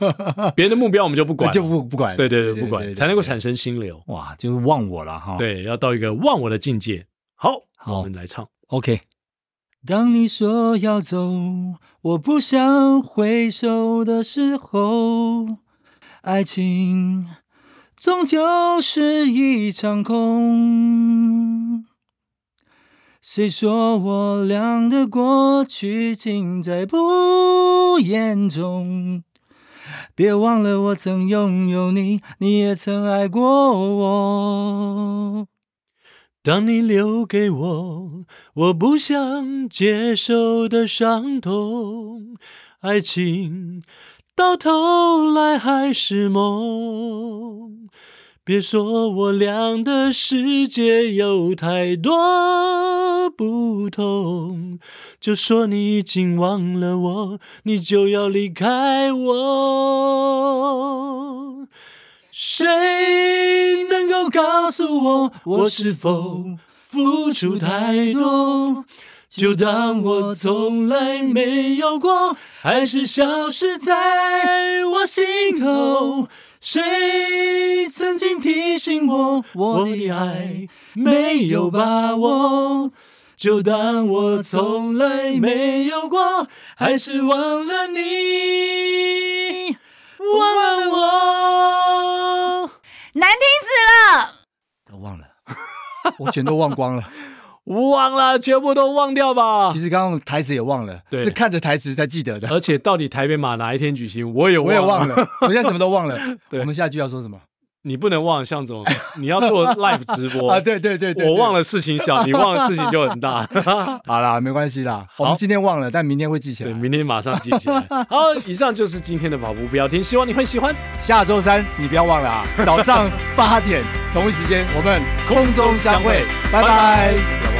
<laughs> 别人的目标我们就不管，就不不管，对对对，不管，才能够产生心流，哇，就是忘我了哈，对，要到一个忘我的境界。好，好，我们来唱。OK。当你说要走，我不想回首的时候，爱情终究是一场空。谁说我俩的过去尽在不言中？别忘了我曾拥有你，你也曾爱过我。当你留给我我不想接受的伤痛，爱情到头来还是梦。别说我俩的世界有太多不同，就说你已经忘了我，你就要离开我。谁能够告诉我，我是否付出太多？就当我从来没有过，还是消失在我心头。谁曾经提醒我，我的爱没有把握？就当我从来没有过，还是忘了你，忘了我。难听死了，都忘了，<laughs> 我全都忘光了。忘了，全部都忘掉吧。其实刚刚台词也忘了，对，是看着台词才记得的。而且到底台北马哪一天举行，我也我也忘了，我现在什么都忘了。<laughs> 对，我们下一句要说什么？你不能忘，向总，你要做 <laughs> live 直播啊！对对对对，我忘了事情小，<laughs> 你忘了事情就很大。<laughs> 好啦，没关系啦，我们今天忘了，但明天会记起来。对，明天马上记起来。好，以上就是今天的跑步不要停，希望你会喜欢。下周三你不要忘了啊，早上八点同一时间我们空中相会，拜拜。